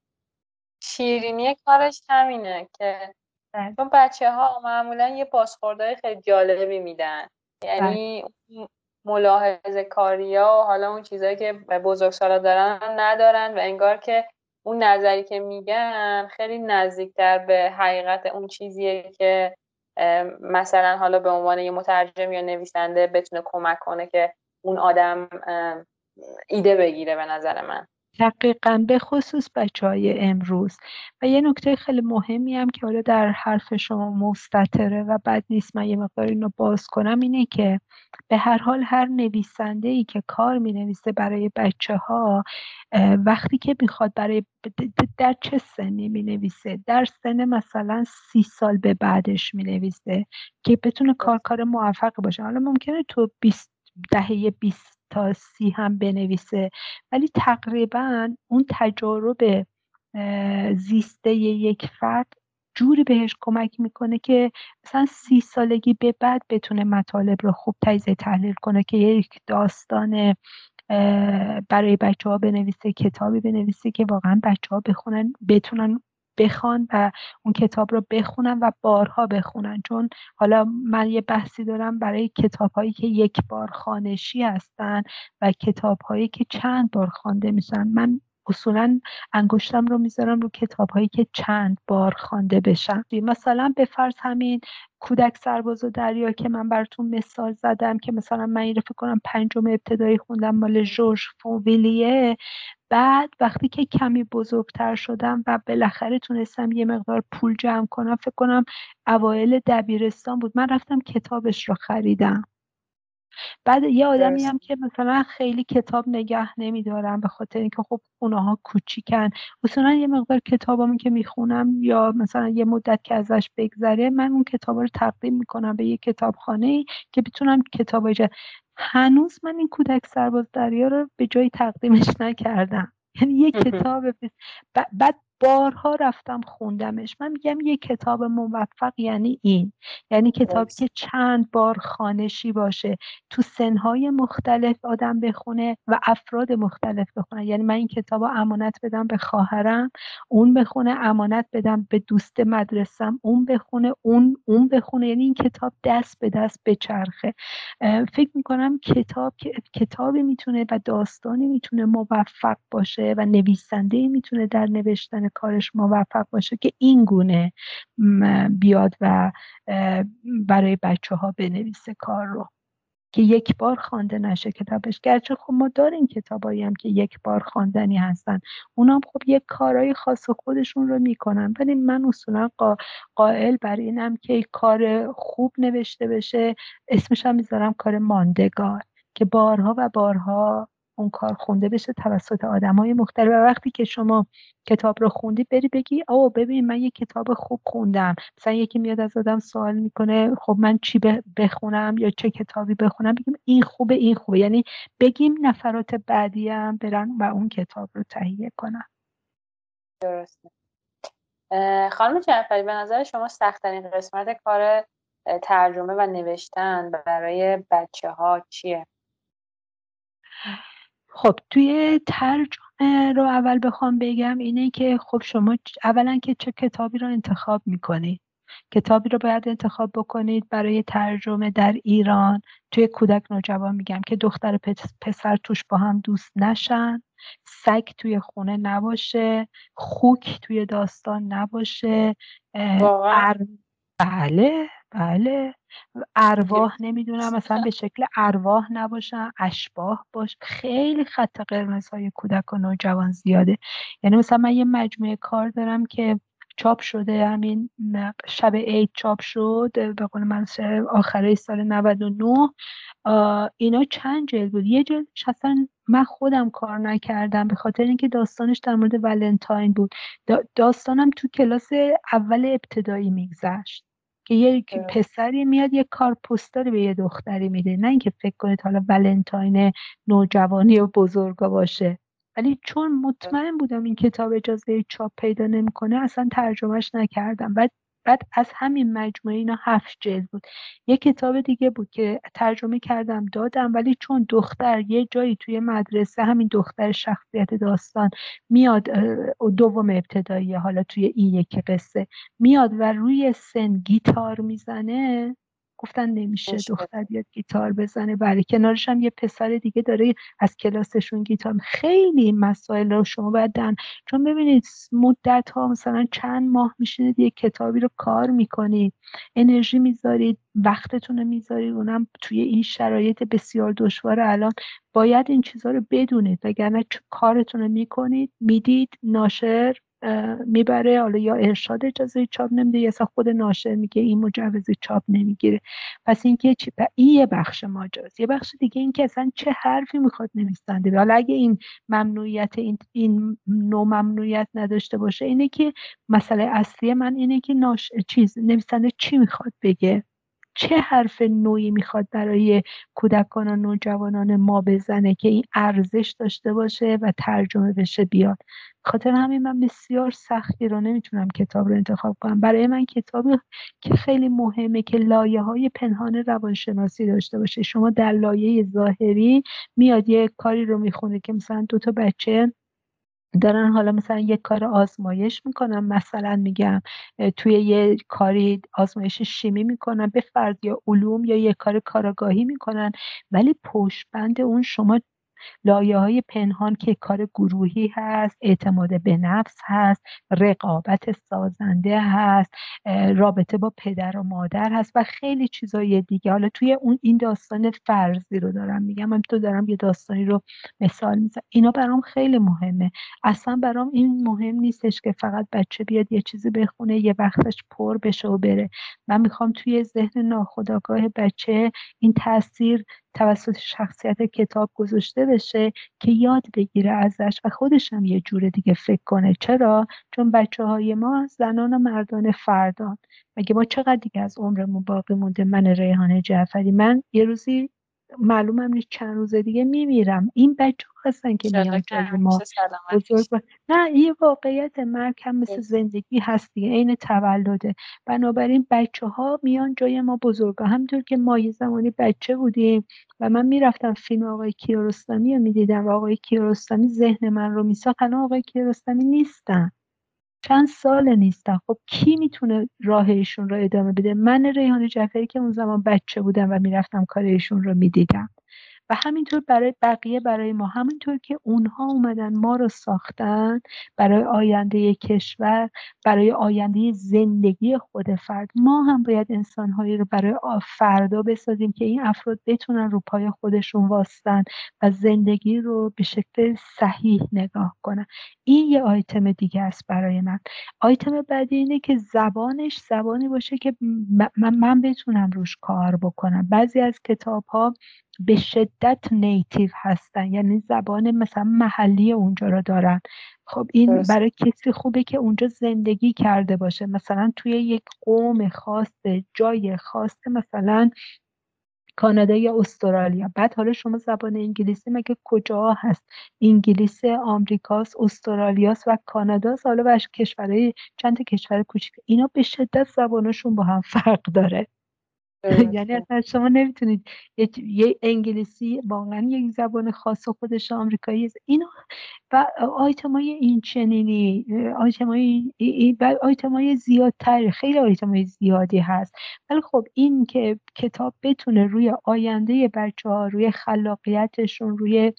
شیرینی کارش همینه که بله. چون بچه ها معمولا یه پاسخوردهای خیلی جالبی میدن. یعنی بله. ملاحظه کاری ها و حالا اون چیزهایی که بزرگسالا دارن ندارن و انگار که اون نظری که میگن خیلی نزدیکتر به حقیقت اون چیزیه که مثلا حالا به عنوان یه مترجم یا نویسنده بتونه کمک کنه که اون آدم ایده بگیره به نظر من. دقیقا به خصوص بچه های امروز. و یه نکته خیلی مهمی هم که حالا در حرف شما مستطره و بد نیست من یه مقدار اینو باز کنم اینه که به هر حال هر نویسنده ای که کار می نویسه برای بچه ها وقتی که می‌خواد برای در چه سنی می نویسه در سن مثلا سی سال به بعدش می نویسه که بتونه کار کار موفق باشه. حالا ممکنه تو 20 دهه 20 تا سی هم بنویسه. ولی تقریبا اون تجارب زیسته یک فرد جوری بهش کمک می‌کنه که مثلا سی سالگی به بعد بتونه مطالب رو خوب تجزیه تحلیل کنه که یک داستان برای بچه ها بنویسه کتابی بنویسه که واقعا بچه ها بخونن بتونن بخوان و اون کتاب رو بخونن و بارها بخونن. چون حالا من یه بحثی دارم برای کتاب هایی که یک بار خانشی هستن و کتاب هایی که چند بار خوانده میشن. من اصولا انگشتم رو می‌ذارم رو کتاب هایی که چند بار خوانده بشن مثلا به فرض همین کودک سرباز و دریا که من براتون مثال زدم که مثلا من این فکر کنم پنجم ابتدایی خوندم مال جورج فوویلیه. بعد وقتی که کمی بزرگتر شدم و بالاخره تونستم یه مقدار پول جمع کنم فکر کنم اوایل دبیرستان بود. من رفتم کتابش رو خریدم. بعد یه آدمی هم که مثلا خیلی کتاب نگه نمیدارم به خاطر اینکه خب خونه ها کوچیکن. اصولا یه مقدار کتابامو که می‌خونم یا مثلا یه مدت که ازش بگذره من اون کتاب رو تقدیم می‌کنم به یه کتابخانه ای که بتونم کتاب هنوز من این کودک سرباز دریا رو به جای تقدیمش نکردم. یعنی یه کتاب بعد بارها رفتم خوندمش. من میگم یه کتاب موفق یعنی این. یعنی کتابی که چند بار خانشی باشه. تو سنهای مختلف آدم بخونه و افراد مختلف بخونه. یعنی من این کتاب امانت بدم به خواهرم اون بخونه امانت بدم به دوست مدرسم اون بخونه اون اون بخونه. یعنی این کتاب دست به دست بچرخه فکر می‌کنم کتاب کتابی می‌تونه و داستانی می‌تونه موفق باشه و نویسنده می‌تونه در نوشتن کارش موفق باشه که این گونه بیاد و برای بچه ها بنویسه کار رو. که یک بار خوانده نشه کتابش. گرچه خب ما داریم کتابایی هم که یک بار خواندنی هستن. اونام خب یک کارهای خاص خودشون رو می‌کنن. ولی من اصولا قائل بر اینم که کار خوب نوشته بشه. اسمش هم می‌ذارم کار ماندگار. که بارها و بارها اون کار خونده بشه توسط آدم های مختلف. و وقتی که شما کتاب رو خوندی بری بگی او ببین من یه کتاب خوب خوندم. مثلا یکی میاد از آدم سوال می‌کنه خب من چی بخونم یا چه کتابی بخونم؟ بگیم این خوبه این خوبه. یعنی بگیم نفرات بعدی هم برن و اون کتاب رو تهیه کنن. درسته. خانم جعفری به نظر شما سختترین قسمت کار ترجمه و نوشتن برای بچه ها چیه؟ خب توی ترجمه رو اول بخوام بگم اینه که خب شما اولا که چه کتابی رو انتخاب می‌کنید کتابی رو باید انتخاب بکنید برای ترجمه در ایران. توی کودک نوجوان میگم که دختر پسر توش با هم دوست نشن. سگ توی خونه نباشه. خوک توی داستان نباشه. بله. بله. ارواح نمی‌دونم مثلا به شکل ارواح نباشن اشباه باش. خیلی خط قرمز های کودک و نوجوان زیاده. یعنی مثلا من یه مجموعه کار دارم که چاپ شده همین شب عید چاپ شد به قول من آخره سال 99 اینا چند جلد بود؟ یه جلدش اصلا من خودم کار نکردم به خاطر اینکه داستانش در مورد ولنتاین بود. داستانم تو کلاس اول ابتدایی میگذشت. که یه پسری میاد یه کار پستاری به یه دختری میده. نه اینکه فکر کنید حالا ولنتاین نوجوانی و بزرگا باشه. ولی چون مطمئن بودم این کتاب اجازه چاپ پیدا نمی‌کنه اصلا ترجمهش نکردم. بعد بعد از همین مجموعه اینا هفت جلد بود. یه کتاب دیگه بود که ترجمه کردم دادم ولی چون دختر یه جایی توی مدرسه همین دختر شخصیت داستان میاد دوم ابتدایی حالا توی این یکی قصه میاد و روی سن گیتار می‌زنه. گفتن نمیشه دختر بیاد گیتار بزنه. برای کنارش هم یه پسر دیگه داره از کلاسشون گیتار خیلی مسائل رو شما باید دن چون ببینید مدت ها مثلا چند ماه میشینید یه کتابی رو کار می‌کنید انرژی می‌ذارید وقتتون رو می‌ذارید اونم توی این شرایط بسیار دشوار. الان باید این چیزها رو بدونید وگرنه کارتون رو می‌کنید می‌دید ناشر می‌بره حالا یا ارشاد اجازه چاپ نمیده یا خود ناشر میگه این مجوز چاپ نمی‌گیره. پس اینکه چی؟ این یه بخش ماجراست. یه بخش دیگه این که اصلا چه حرفی می‌خواد نویسنده حالا اگه این ممنوعیت این, این نوع ممنوعیت نداشته باشه اینه که مسئله اصلی من اینه که ناش... چیز نویسنده چی می‌خواد بگه؟ چه حرف نوعی می‌خواد برای کودکان و نوجوانان ما بزنه که این ارزش داشته باشه و ترجمه بشه بیاد؟ خاطر همین من بسیار سختی رو نمی‌تونم کتاب رو انتخاب کنم. برای من کتابی که خیلی مهمه که لایه های پنهان روانشناسی داشته باشه. شما در لایه ظاهری میاد یه کاری رو می‌خونه که مثلا دو تا بچه دارن حالا مثلا یک کار آزمایش می‌کنن مثلا میگم توی یه کاری آزمایش شیمی می‌کنن به فرض یا علوم یا یه کار کاراگاهی می‌کنن ولی پشت اون شما لایه های پنهان که کار گروهی هست اعتماد به نفس هست رقابت سازنده هست رابطه با پدر و مادر هست و خیلی چیزای دیگه. حالا توی اون این داستان فرضی رو دارم میگم من تو دارم یه داستانی رو مثال می‌زنم. اینا برام خیلی مهمه. اصلا برام این مهم نیستش که فقط بچه بیاد یه چیزی بخونه یه وقتش پر بشه و بره. من می‌خوام توی ذهن ناخودآگاه بچه این تاثیر توسط شخصیت کتاب گذاشته بشه که یاد بگیره ازش و خودش هم یه جور دیگه فکر کنه. چرا؟ چون بچه های ما زنان و مردان فردان. مگه ما چقدر دیگه از عمرمون باقی مونده؟ من ریحانه جعفری. من یه روزی معلومم نیست چند روز دیگه میمیرم. این بچه هستن که میان جای ما. بزرگ نه یه واقعیت مرگ هم مثل زندگی هست دیگه عین تولده. بنابراین بچه ها میان جای ما بزرگا. همینطور که ما یه زمانی بچه بودیم و من می‌رفتم فیلم آقای کیارستمی رو می‌دیدم و آقای کیارستمی ذهن من رو میساخت. الان آقای کیارستمی نیستن. چند سال نیستن. خب کی می‌تونه راه ایشون رو ادامه بده؟ من ریحان جعفری که اون زمان بچه بودم و می‌رفتم کار ایشون رو می‌دیدم. و همینطور برای بقیه برای ما. همینطور که اونها اومدن ما رو ساختن برای آینده کشور برای آینده زندگی خود فرد. ما هم باید انسانهایی رو برای فردا بسازیم که این افراد بتونن رو پای خودشون واستن و زندگی رو به شکل صحیح نگاه کنن. این یه آیتم دیگه است برای من. آیتم بعدی اینه که زبانش زبانی باشه که من, من بتونم روش کار بکنم. بعضی از کتاب ها به شدت نیتیو هستن. یعنی زبان مثلا محلی اونجا رو دارن. خب این برای کسی خوبه که اونجا زندگی کرده باشه. مثلا توی یک قوم خاص جای خاص مثلا کانادا یا استرالیا. بعد حالا شما زبان انگلیسی مگه کجا هست؟ انگلیس آمریکاست استرالیاست و کاناداست. حالا و کشورهای چند کشور کوچیک. اینا به شدت زبانشون با هم فرق داره. یعنی اصلا شما نمی‌تونید یه, انگلیسی واقعا یک زبان خاص خودش آمریکایی اینو و آیتم های این چنینی آیتم های, آیتم های زیادتر خیلی آیتم های زیادی هست. ولی خب این که کتاب بتونه روی آینده بچه ها روی خلاقیتشون روی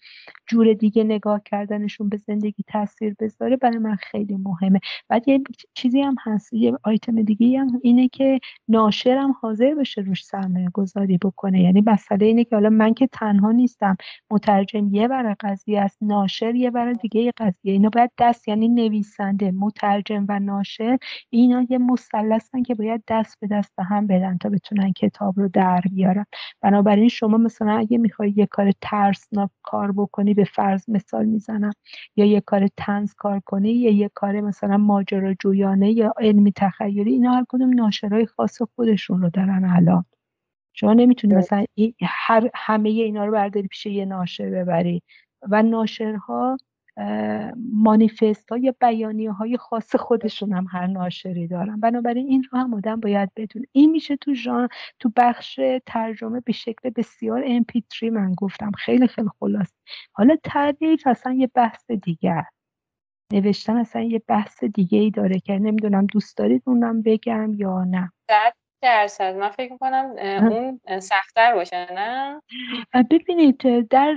جور دیگه نگاه کردنشون به زندگی تاثیر بذاره برای من خیلی مهمه. بعد یه چیزی هم هست یه آیتم دیگه هم اینه که ناشرم حاضر بشه روش سرمایه گذاری بکنه. یعنی مسئله اینه که حالا من که تنها نیستم مترجم یه برای قضیه است ناشر یه برای دیگه قضیه. اینا باید دست یعنی نویسنده مترجم و ناشر اینا یه مثلثن که باید دست به دست هم بدن تا بتونن کتاب رو در بیارن. بنابراین شما مثلا اگه می‌خوای یه کار ترسناک کار بکنی به فرض مثال می‌زنم یا یه کار تنز کار کنی یا یه کار مثلا ماجراجویانه یا علمی تخیلی اینا هر کدوم ناشرای خاص خودشون رو دارن الان. شما نمی‌تونی مثلا هر همه اینا رو برداری پیش یه ناشر ببری و ناشرها مانیفست ها یا بیانیه های خاص خودشون هم هر ناشری دارن. بنابراین این رو هم آدم باید بدون این میشه تو جان تو بخش ترجمه به شکل بسیار MP3 من گفتم. خیلی خیلی خلاص حالا تعریف اصلا یه بحث دیگر نوشتن اصلا یه بحث دیگه ای داره که نمی‌دونم دوست دارید اونم بگم یا نه. درصد. من فکر می‌کنم اون سختتر باشه نه؟ ببینید در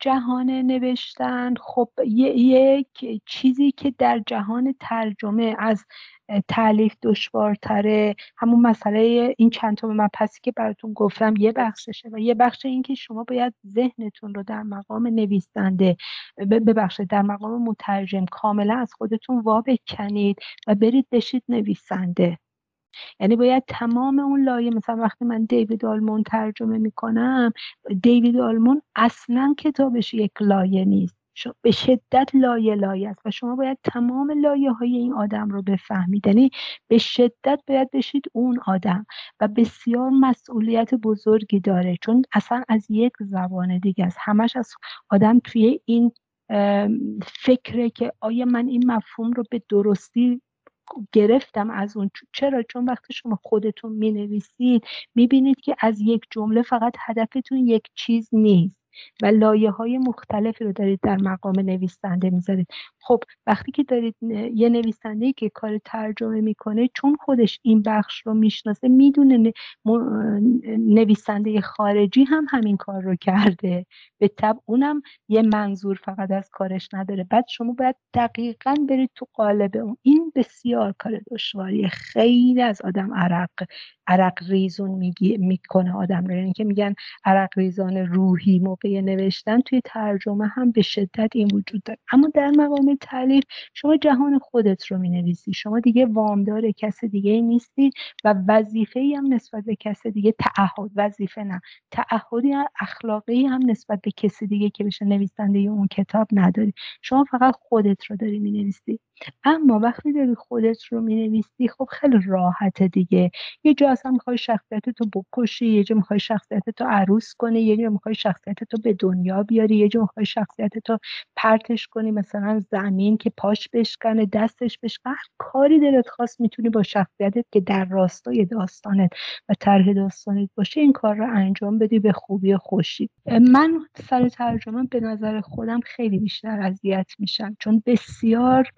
جهان نوشتن خب یک چیزی که در جهان ترجمه از تعلیف دشوارتره. همون مسئله این چند تا مبحثی که براتون گفتم یه بخششه و یه بخش این که شما باید ذهنتون رو در مقام نویسنده ببخشید در مقام مترجم کاملا از خودتون وا بکنید و برید بشید نویسنده. یعنی باید تمام اون لایه مثلا وقتی من دیوید آلمون ترجمه می‌کنم دیوید آلمون اصلا کتابش یک لایه نیست. به شدت لایه لایه است و شما باید تمام لایه های این آدم رو بفهمید. یعنی به شدت باید بشید اون آدم و بسیار مسئولیت بزرگی داره. چون اصلا از یک زبان دیگه است. همش از آدم توی این فکره که آیا من این مفهوم رو به درستی گرفتم از اون چرا؟ چون وقتی شما خودتون می نویسید می بینید که از یک جمله فقط هدفتون یک چیز نیست. و لایه های مختلفی رو دارید در مقام نویسنده می‌ذارید. خب وقتی که دارید یه نویسنده که کار ترجمه می‌کنه چون خودش این بخش رو می‌شناسه می‌دونه نویسنده خارجی هم همین کار رو کرده. به طب اونم یه منظور فقط از کارش نداره. بعد شما باید دقیقا برید تو قالب اون. این بسیار کار دشواریه. خیلی از آدم عرق عرق ریزون می‌کنه آدم رو. یعنی که میگن عرق ریزان روحی موقع نوشتن توی ترجمه هم به شدت این وجود داره. اما در مقام تعلیف شما جهان خودت رو می‌نویسی. شما دیگه وامدار کس دیگه نیستی و وظیفه ای هم نسبت به کس دیگه تعهد وظیفه نه. تعهدی اخلاقی هم نسبت به کسی دیگه که بشه نویسنده اون کتاب نداری. شما فقط خودت رو داری می‌نویسی. اما وقتی داری خودت رو می‌نویسی خب خیلی راحته دیگه. یه جا اصلا می‌خوای شخصیت تو بکشی یه جا می‌خوای شخصیت تو عروس کنی یه جا می‌خوای شخصیت تو به دنیا بیاری یه جا می‌خوای شخصیت پرتش کنی مثلا زمین که پاش بشکنه دستش بشکنه هر کاری دلت خواست می‌تونی با شخصیتت که در راستای داستانت و طرح داستانت باشه این کار رو انجام بدی به خوبی و خوشی. من سر ترجمه به نظر خودم خیلی بیشتر اذیت میشم چون بسیار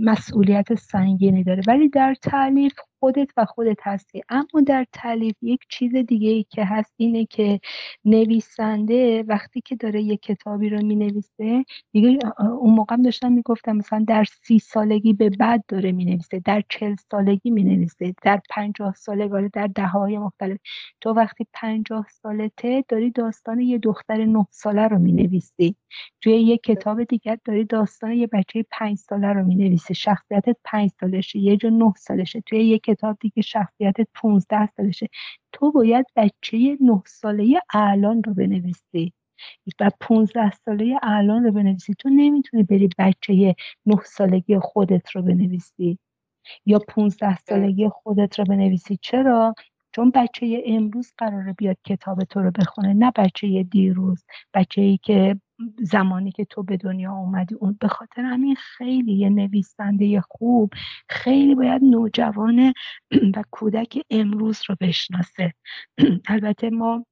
مسئولیت سنگینی داره. ولی در تعلیف خودت و خودت هستی. اما در تعلیف یک چیز دیگه ای که هست اینه که نویسنده وقتی که داره یک کتابی رو می نویسه دیگه اون موقع داشتم می‌گفتم مثلا در سی سالگی به بعد داره می نویسه در چل سالگی می نویسه در پنجاه سالگی در ده های مختلف. تو وقتی پنجاه سالته داری داستان یه دختر نه ساله رو می نویسی توی یک کتاب دیگر داری داستان یه بچه پنج ساله رو می نویسی شخصیتت پنج سالشه یه جو نه سالشه. توی یک کتاب دیگه شخصیتت 15 سالشه. تو باید بچه 9 ساله الان رو بنویسی. و 15 ساله الان رو بنویسی. تو نمی‌تونی بری بچه 9 سالگی خودت رو بنویسی. یا 15 سالگی خودت رو بنویسی. چرا؟ چون بچه امروز قراره بیاد کتاب تو رو بخونه نه بچه دیروز بچه ای که زمانی که تو به دنیا اومدی اون به خاطر همین خیلی یه نویسنده خوب خیلی باید نوجوان و کودک امروز رو بشناسه. البته ما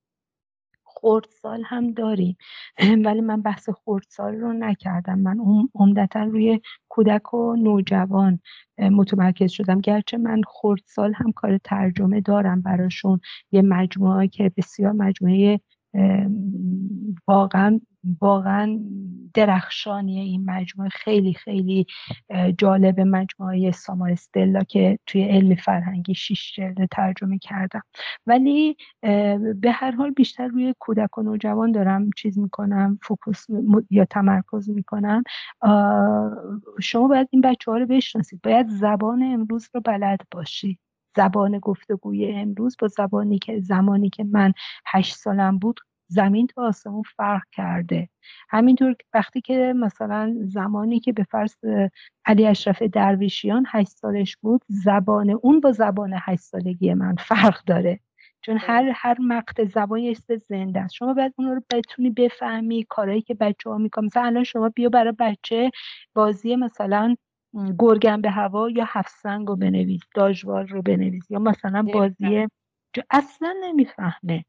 خردسال هم داریم. ولی من بحث خردسال رو نکردم. من عمدتا روی کودک و نوجوان متمرکز شدم. گرچه من خردسال هم کار ترجمه دارم براشون. یه مجموعه که بسیار مجموعه واقعا واقعا درخشانیه این مجموعه خیلی خیلی جالب مجموعه سامار استلا که توی علم فرهنگی شیش جلد ترجمه کردم. ولی به هر حال بیشتر روی کودک و نوجوان دارم چیز می‌کنم فوکوس یا تمرکز می‌کنم. شما باید این بچه ها رو بشناسید. باید زبان امروز رو بلد باشی. زبان گفتگوی امروز با زبانی که زمانی که من هشت سالم بود زمین تا آسمون فرق کرده. همینطور وقتی که مثلا زمانی که به فرض علی اشرف درویشیان هشت سالش بود زبان اون با زبان هشت سالگی من فرق داره. چون هر هر مقطع زبان یه زنده است. شما باید اون رو بتونی بفهمی کارهایی که بچه ها می‌کنن. مثلا الان شما بیا برای بچه بازی مثلا گرگن به هوا یا هفت سنگ رو بنویس داجوال رو بنویس یا مثلا بازی اصلا نمی‌فهمه.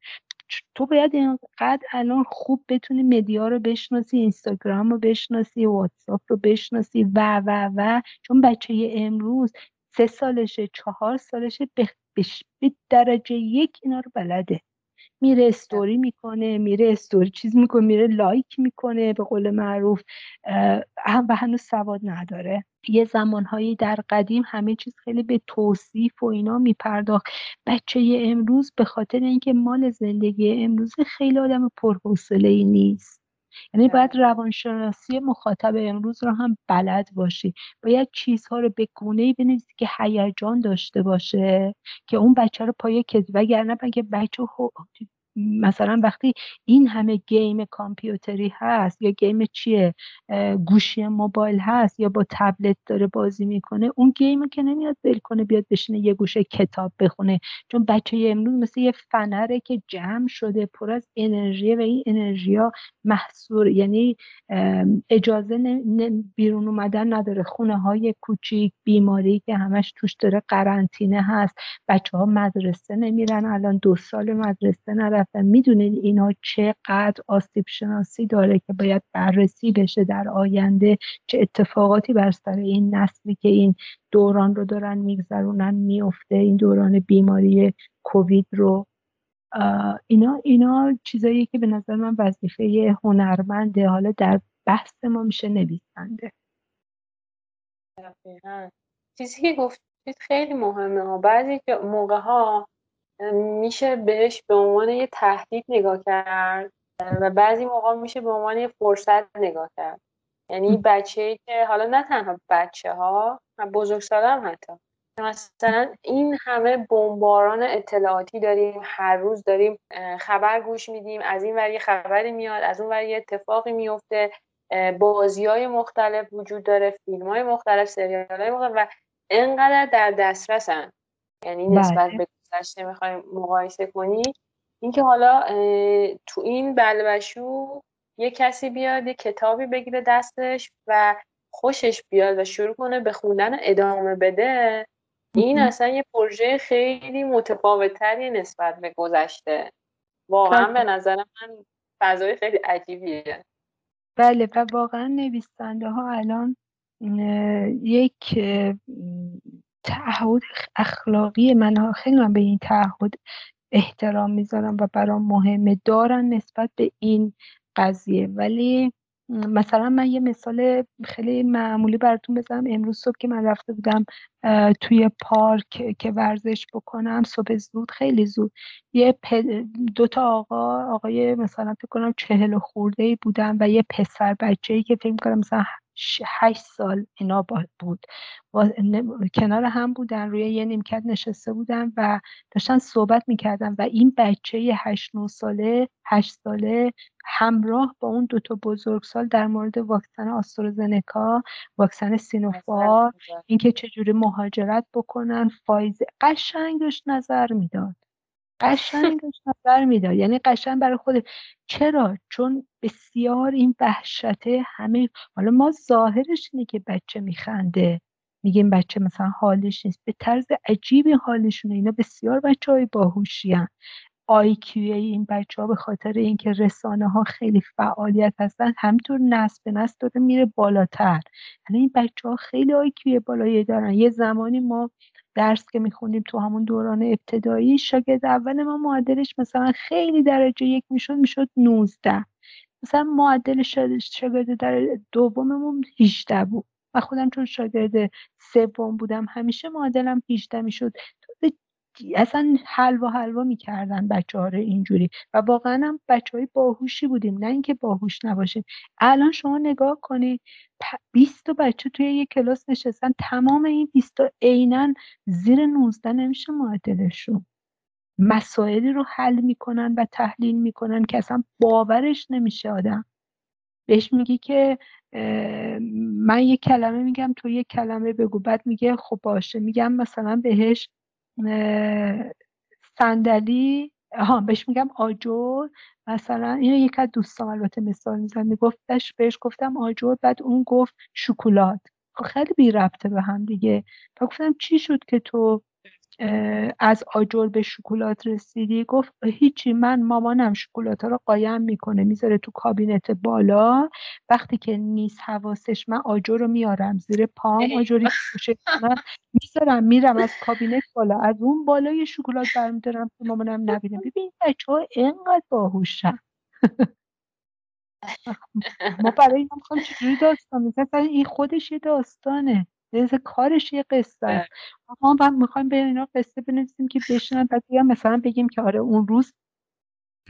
تو باید اینقدر الان خوب بتونی مدیا رو بشناسی اینستاگرام رو بشناسی واتساپ رو بشناسی و و و. چون بچه امروز سه سالشه چهار سالشه به, به درجه یک اینا رو بلده. میره استوری می‌کنه میره استوری چیز می‌کنه میره لایک می‌کنه به قول معروف هم و هنوز سواد نداره. یه زمانهایی در قدیم همه چیز خیلی به توصیف و اینا میپرداخت. بچه امروز به خاطر اینکه مال زندگی امروز خیلی آدم پرحوصله ای نیست. یعنی باید روانشناسی مخاطب امروز رو هم بلد باشی. باید چیزها رو به گونه ای بنویسی که هیجان داشته باشه که اون بچه رو پای کذب وگرنه بگه بچه مثلا وقتی این همه game کامپیوتری هست یا game چیه گوشی موبایل هست یا با تبلت داره بازی می‌کنه اون game که نمیاد ول کنه بیاد بشینه یه گوشه کتاب بخونه. چون بچه امروز مثل یه فنره که جمع شده پر از انرژی و این انرژی ها محصور یعنی اجازه بیرون اومدن نداره. خونه های کوچیک بیماری که همش توش داره قرنطینه هست. بچه ها مدرسه نمیرن الان دو سال مدرسه نرفتن می‌دونین اینا چقدر آسیب شناسی داره که باید بررسی بشه در آینده چه اتفاقاتی بر سر این نسلی که این دوران رو دارن میگذرونن میفته این دوران بیماری کووید رو. اینا اینا چیزایی که به نظر من وظیفه هنرمنده. حالا در بحث ما میشه نویسنده. چیزی که گفتید خیلی مهمه. ها بعضی موقع ها میشه بهش به عنوان یه تهدید نگاه کرد و بعضی موقع میشه به عنوان یه فرصت نگاه کرد. یعنی بچه که حالا نه تنها بچه ها بزرگسال هم حتی. مثلا این همه بمباران اطلاعاتی داریم هر روز داریم خبر گوش میدیم از این ور یه خبری میاد از اون ور یه اتفاقی میفته بازی های مختلف وجود داره فیلم های مختلف سریال های مختلف و انقدر در دسترسن. یعنی نسبت بله. به گذشته می‌خوایم مقایسه کنی. اینکه حالا تو این بلبشو یه کسی بیاد یه کتابی بگیره دستش و خوشش بیاد و شروع کنه به خوندن ادامه بده این اصلا یه پروژه خیلی متفاوتتری نسبت به گذشته. واقعا به نظر من فضای خیلی عجیبیه. بله و واقعا نویسنده ها الان یک تعهد اخلاقی من خیلی من به این تعهد احترام می‌ذارم و برام مهمه. دارن نسبت به این قضیه. ولی مثلا من یه مثال خیلی معمولی براتون بزنم. امروز صبح که من رفته بودم توی پارک که ورزش بکنم صبح زود خیلی زود. یه دو تا آقا آقای مثلا فکر کنم چهل خورده ای بودن و یه پسر بچه ای که فکر کنم مثلا هشت سال اینا بود. کنار هم بودن روی یه نیمکت نشسته بودن و داشتن صحبت می‌کردن و این بچه هشت نو ساله هشت ساله همراه با اون دوتا بزرگسال در مورد واکسن آسترازنکا واکسن سینوفار اینکه چجوری مهاجرت بکنن فایز قشنگ داشت نظر می‌داد. قشنگ داشت نظر می‌داد. یعنی قشنگ برای خود چرا؟ چون بسیار این وحشته همه. حالا ما ظاهرش اینه که بچه میخنده. میگیم بچه مثلا حالش نیست. به طرز عجیبی حالشونه. اینا بسیار بچه های باهوشی آیکیوی این بچه ها به خاطر اینکه رسانه ها خیلی فعالیت هستن همینطور نسل به نسل داره میره بالاتر. یعنی این بچه ها خیلی آیکیوی بالایی دارن. یه زمانی ما درس که می‌خونیم تو همون دوران ابتدایی شاگرد اول ما معدلش مثلا خیلی درجه یک می‌شد می‌شد 19 مثلا معدل شاگرد در دوممون 18 بود. و خودم چون شاگرد سوم بودم همیشه معدلم 18 می‌شد. اصلا حلوا حلوا می‌کردن بچه ها اینجوری و واقعا هم بچه های باهوشی بودیم نه اینکه باهوش نباشیم. الان شما نگاه کنید 20 تا بچه توی یک کلاس نشستن تمام این 20 تا عینا زیر 19 نمیشه معدلشون مسائلی رو حل می‌کنن و تحلیل می‌کنن که اصلا باورش نمیشه آدم. بهش میگی که من یک کلمه میگم تو یک کلمه بگو. بعد میگه خب باشه. میگم مثلا بهش صندلی ها بهش میگم آجر. مثلا اینو یک از دوستان البته مثال میزن میگفتش بهش گفتم آجر بعد اون گفت شکلات. خب خیلی بی ربطه به هم دیگه. تا گفتم چی شد که تو از آجر به شکلات رسیدی؟ گفت هیچی من مامانم شکلات ها رو قایم می‌کنه می‌ذاره تو کابینت بالا. وقتی که نیست حواسش من آجر رو میارم زیر پام آجری می‌ذارم میرم از کابینت بالا. از اون بالای شکلات برمیدارم که مامانم نبینه. ببین بچه ها اینقدر باهوشن. ما برای اینا می‌خوام چجوری داستان؟ این خودش یه داستانه. کارش یه قصه است. ما هم می‌خوایم به اینا قصه بنویسیم که بشنن بعد مثلا بگیم که آره اون روز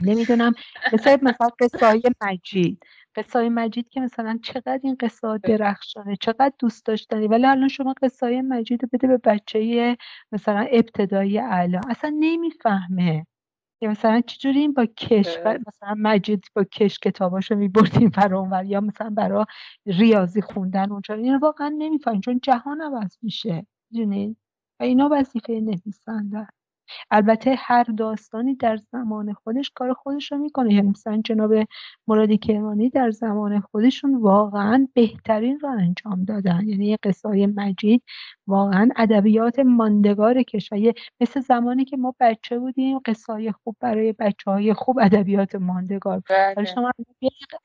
نمی‌دونم مثلا مثلا قصه های مجید. قصه های مجید که مثلا چقدر این قصه درخشانه چقدر دوست داشتنی. ولی الان شما قصه های مجید بده به بچه مثلا ابتدایی الان. اصلا نمی‌فهمه. یا مثلا چجوری با کش مثلا مجید با کش کتاباشو میبردیم برای یا مثلا برای ریاضی خوندن اونجا. این واقعا نمی‌فهمیم چون جهان عوض میشه. می‌دونید و اینا وظیفه نویسنده البته هر داستانی در زمان خودش کار خودش رو می‌کنه. یعنی مثلا جناب مرادی کرمانی در زمان خودشون واقعا بهترین رو انجام دادن. یعنی قصه های مجید واقعا ادبیات ماندگار کشور. مثل زمانی که ما بچه بودیم قصه خوب برای بچه های خوب ادبیات ماندگار. بله. شما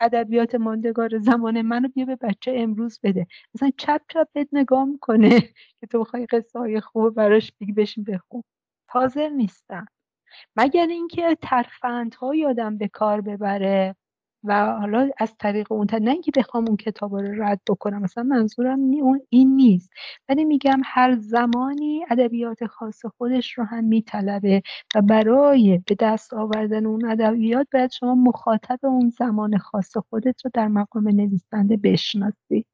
ادبیات ماندگار زمان منو بیا به بچه امروز بده. مثلا چپ چپ بهت نگاه می‌کنه که تو بخوای قصه های خوب براش بگی بشین بخون. حاضر نیستن مگر اینکه ترفندها یادم به کار ببره و حالا از طریق اون نه اینکه بخوام اون کتاب رو رد بکنم مثلا منظورم این نیست. ولی میگم هر زمانی ادبیات خاص خودش رو هم میطلبه و برای به دست آوردن اون ادبیات باید شما مخاطب اون زمان خاص خودت رو در مقام نویسنده بشناسی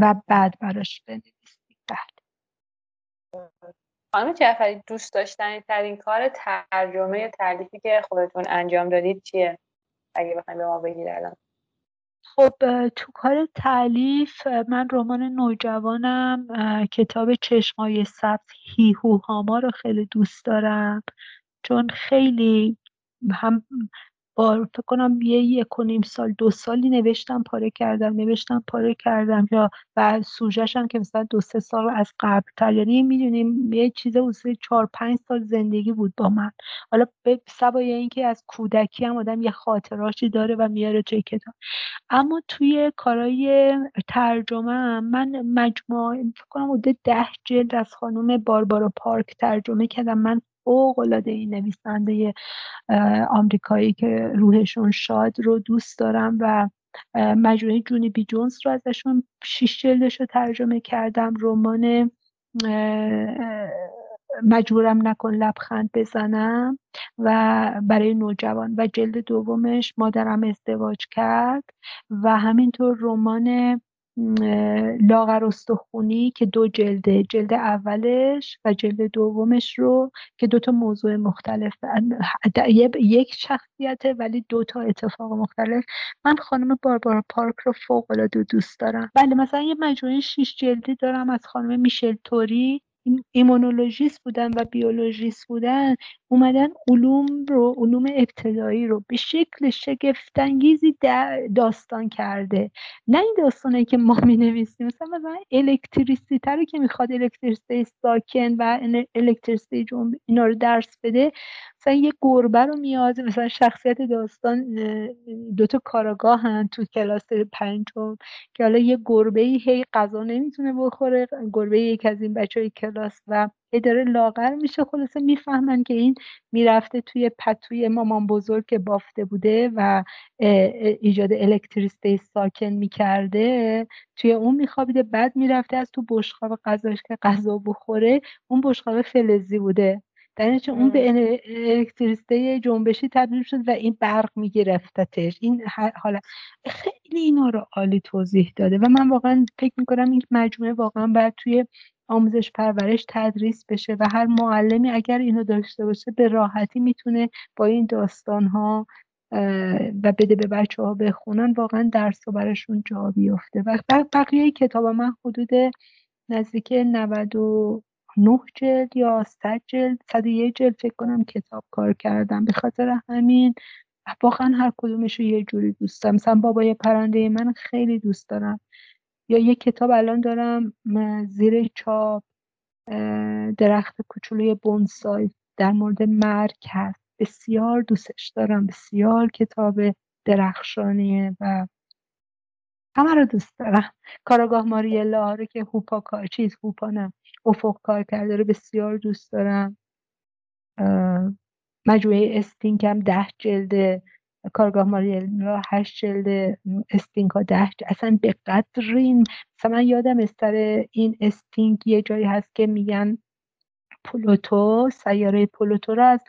و بعد براش بنویسی. بله. خانم جعفری دوست داشتنی ترین کار ترجمه یا تالیفی که خودتون انجام دادید چیه؟ اگه بخوایم به ما بگید الان. خب تو کار تعلیف من رمان نوجوانم کتاب چشمای سبز هیهو هاما رو خیلی دوست دارم. چون خیلی هم با فکر کنم یه یک و نیم سال دو سالی نوشتم پاره کردم نوشتم پاره کردم یا و سوژش هم که مثلا دو سه سال از قبل تر یعنی می‌دونیم یه چیز حدود چهار پنج سال زندگی بود با من. حالا به سوای اینکه از کودکی هم آدم یه خاطراشی داره و میاره توی کتاب. اما توی کارای ترجمه من مجموعه فکر کنم حدود ده جلد از خانم باربارا پارک ترجمه کردم. من فوق این نویسنده آمریکایی که روحشون شاد رو دوست دارم و مجموعه جونی بی جونز رو ازشون شیش جلدش رو ترجمه کردم رمان مجبورم نکن لبخند بزنم و برای نوجوان و جلد دومش مادرم ازدواج کرد و همینطور رمان لاغر استخونی که دو جلده جلد اولش و جلد دومش رو که دو تا موضوع مختلف یک شخصیته ولی دو تا اتفاق مختلف. من خانم باربارا پارک رو فوق العاده دوست دارم. بله مثلا یه مجموعه شیش جلدی دارم از خانم میشل توری. ایمونولوژیست بودن و بیولوژیست بودن اومدن علوم رو علوم ابتدایی رو به شکل شگفتانگیزی داستان کرده. نه این داستانه که ما می نویسیم مثلا مثلا الکتریسیته رو که می‌خواد الکتریسیته ساکن و الکتریسیته جنب اینا رو درس بده مثلا یه گربه رو میاد مثلا شخصیت داستان دوتا کاراگاه هم تو کلاس پنجم که حالا یه گربه ای هی غذا نمی‌تونه بخوره گربه یک از این بچه های کلاس و هی داره لاغر میشه. خلاصه می‌فهمن که این می‌رفته توی پتوی مامان بزرگ که بافته بوده و ایجاد الکتریسته ساکن می‌کرده توی اون میخوابیده. بعد می‌رفته از تو بشقاب غذاش که غذا بخوره اون بشقاب فلزی بوده. در اون به الکتریسته جنبشی تبدیل شد و این برق میگرفتتش. این حالا خیلی اینا رو عالی توضیح داده و من واقعا فکر می‌کنم این مجموعه واقعا باید توی آموزش پرورش تدریس بشه و هر معلمی اگر اینو داشته باشه به راحتی می‌تونه با این داستان ها و بده به بچه ها بخونن واقعا درس و برشون جا بیفته. و بقیه کتاب من حدود نزدیک 90 نه جلد یا صد جلد صد یک جلد فکر کنم کتاب کار کردم به خاطر همین. واقعا هر کدومش رو یه جوری دوست دارم. مثلا بابای پرنده من خیلی دوست دارم. یا یه کتاب الان دارم زیر چاپ درخت کوچولوی بونسای در مورد مرگ هست. بسیار دوستش دارم. بسیار کتاب درخشانیه و همه رو دوست دارم. کاراگاه ماریلا رو که هوپا کار چیز هوپا نه افق کار کرده رو بسیار دوست دارم. مجموعه استینک هم ده جلده کارگاه ماریلا هشت جلد استینک ها ده. اصلا به قدر این مثلا من یادم سر این استینک یه جایی هست که میگن پلوتو سیاره پلوتو رو از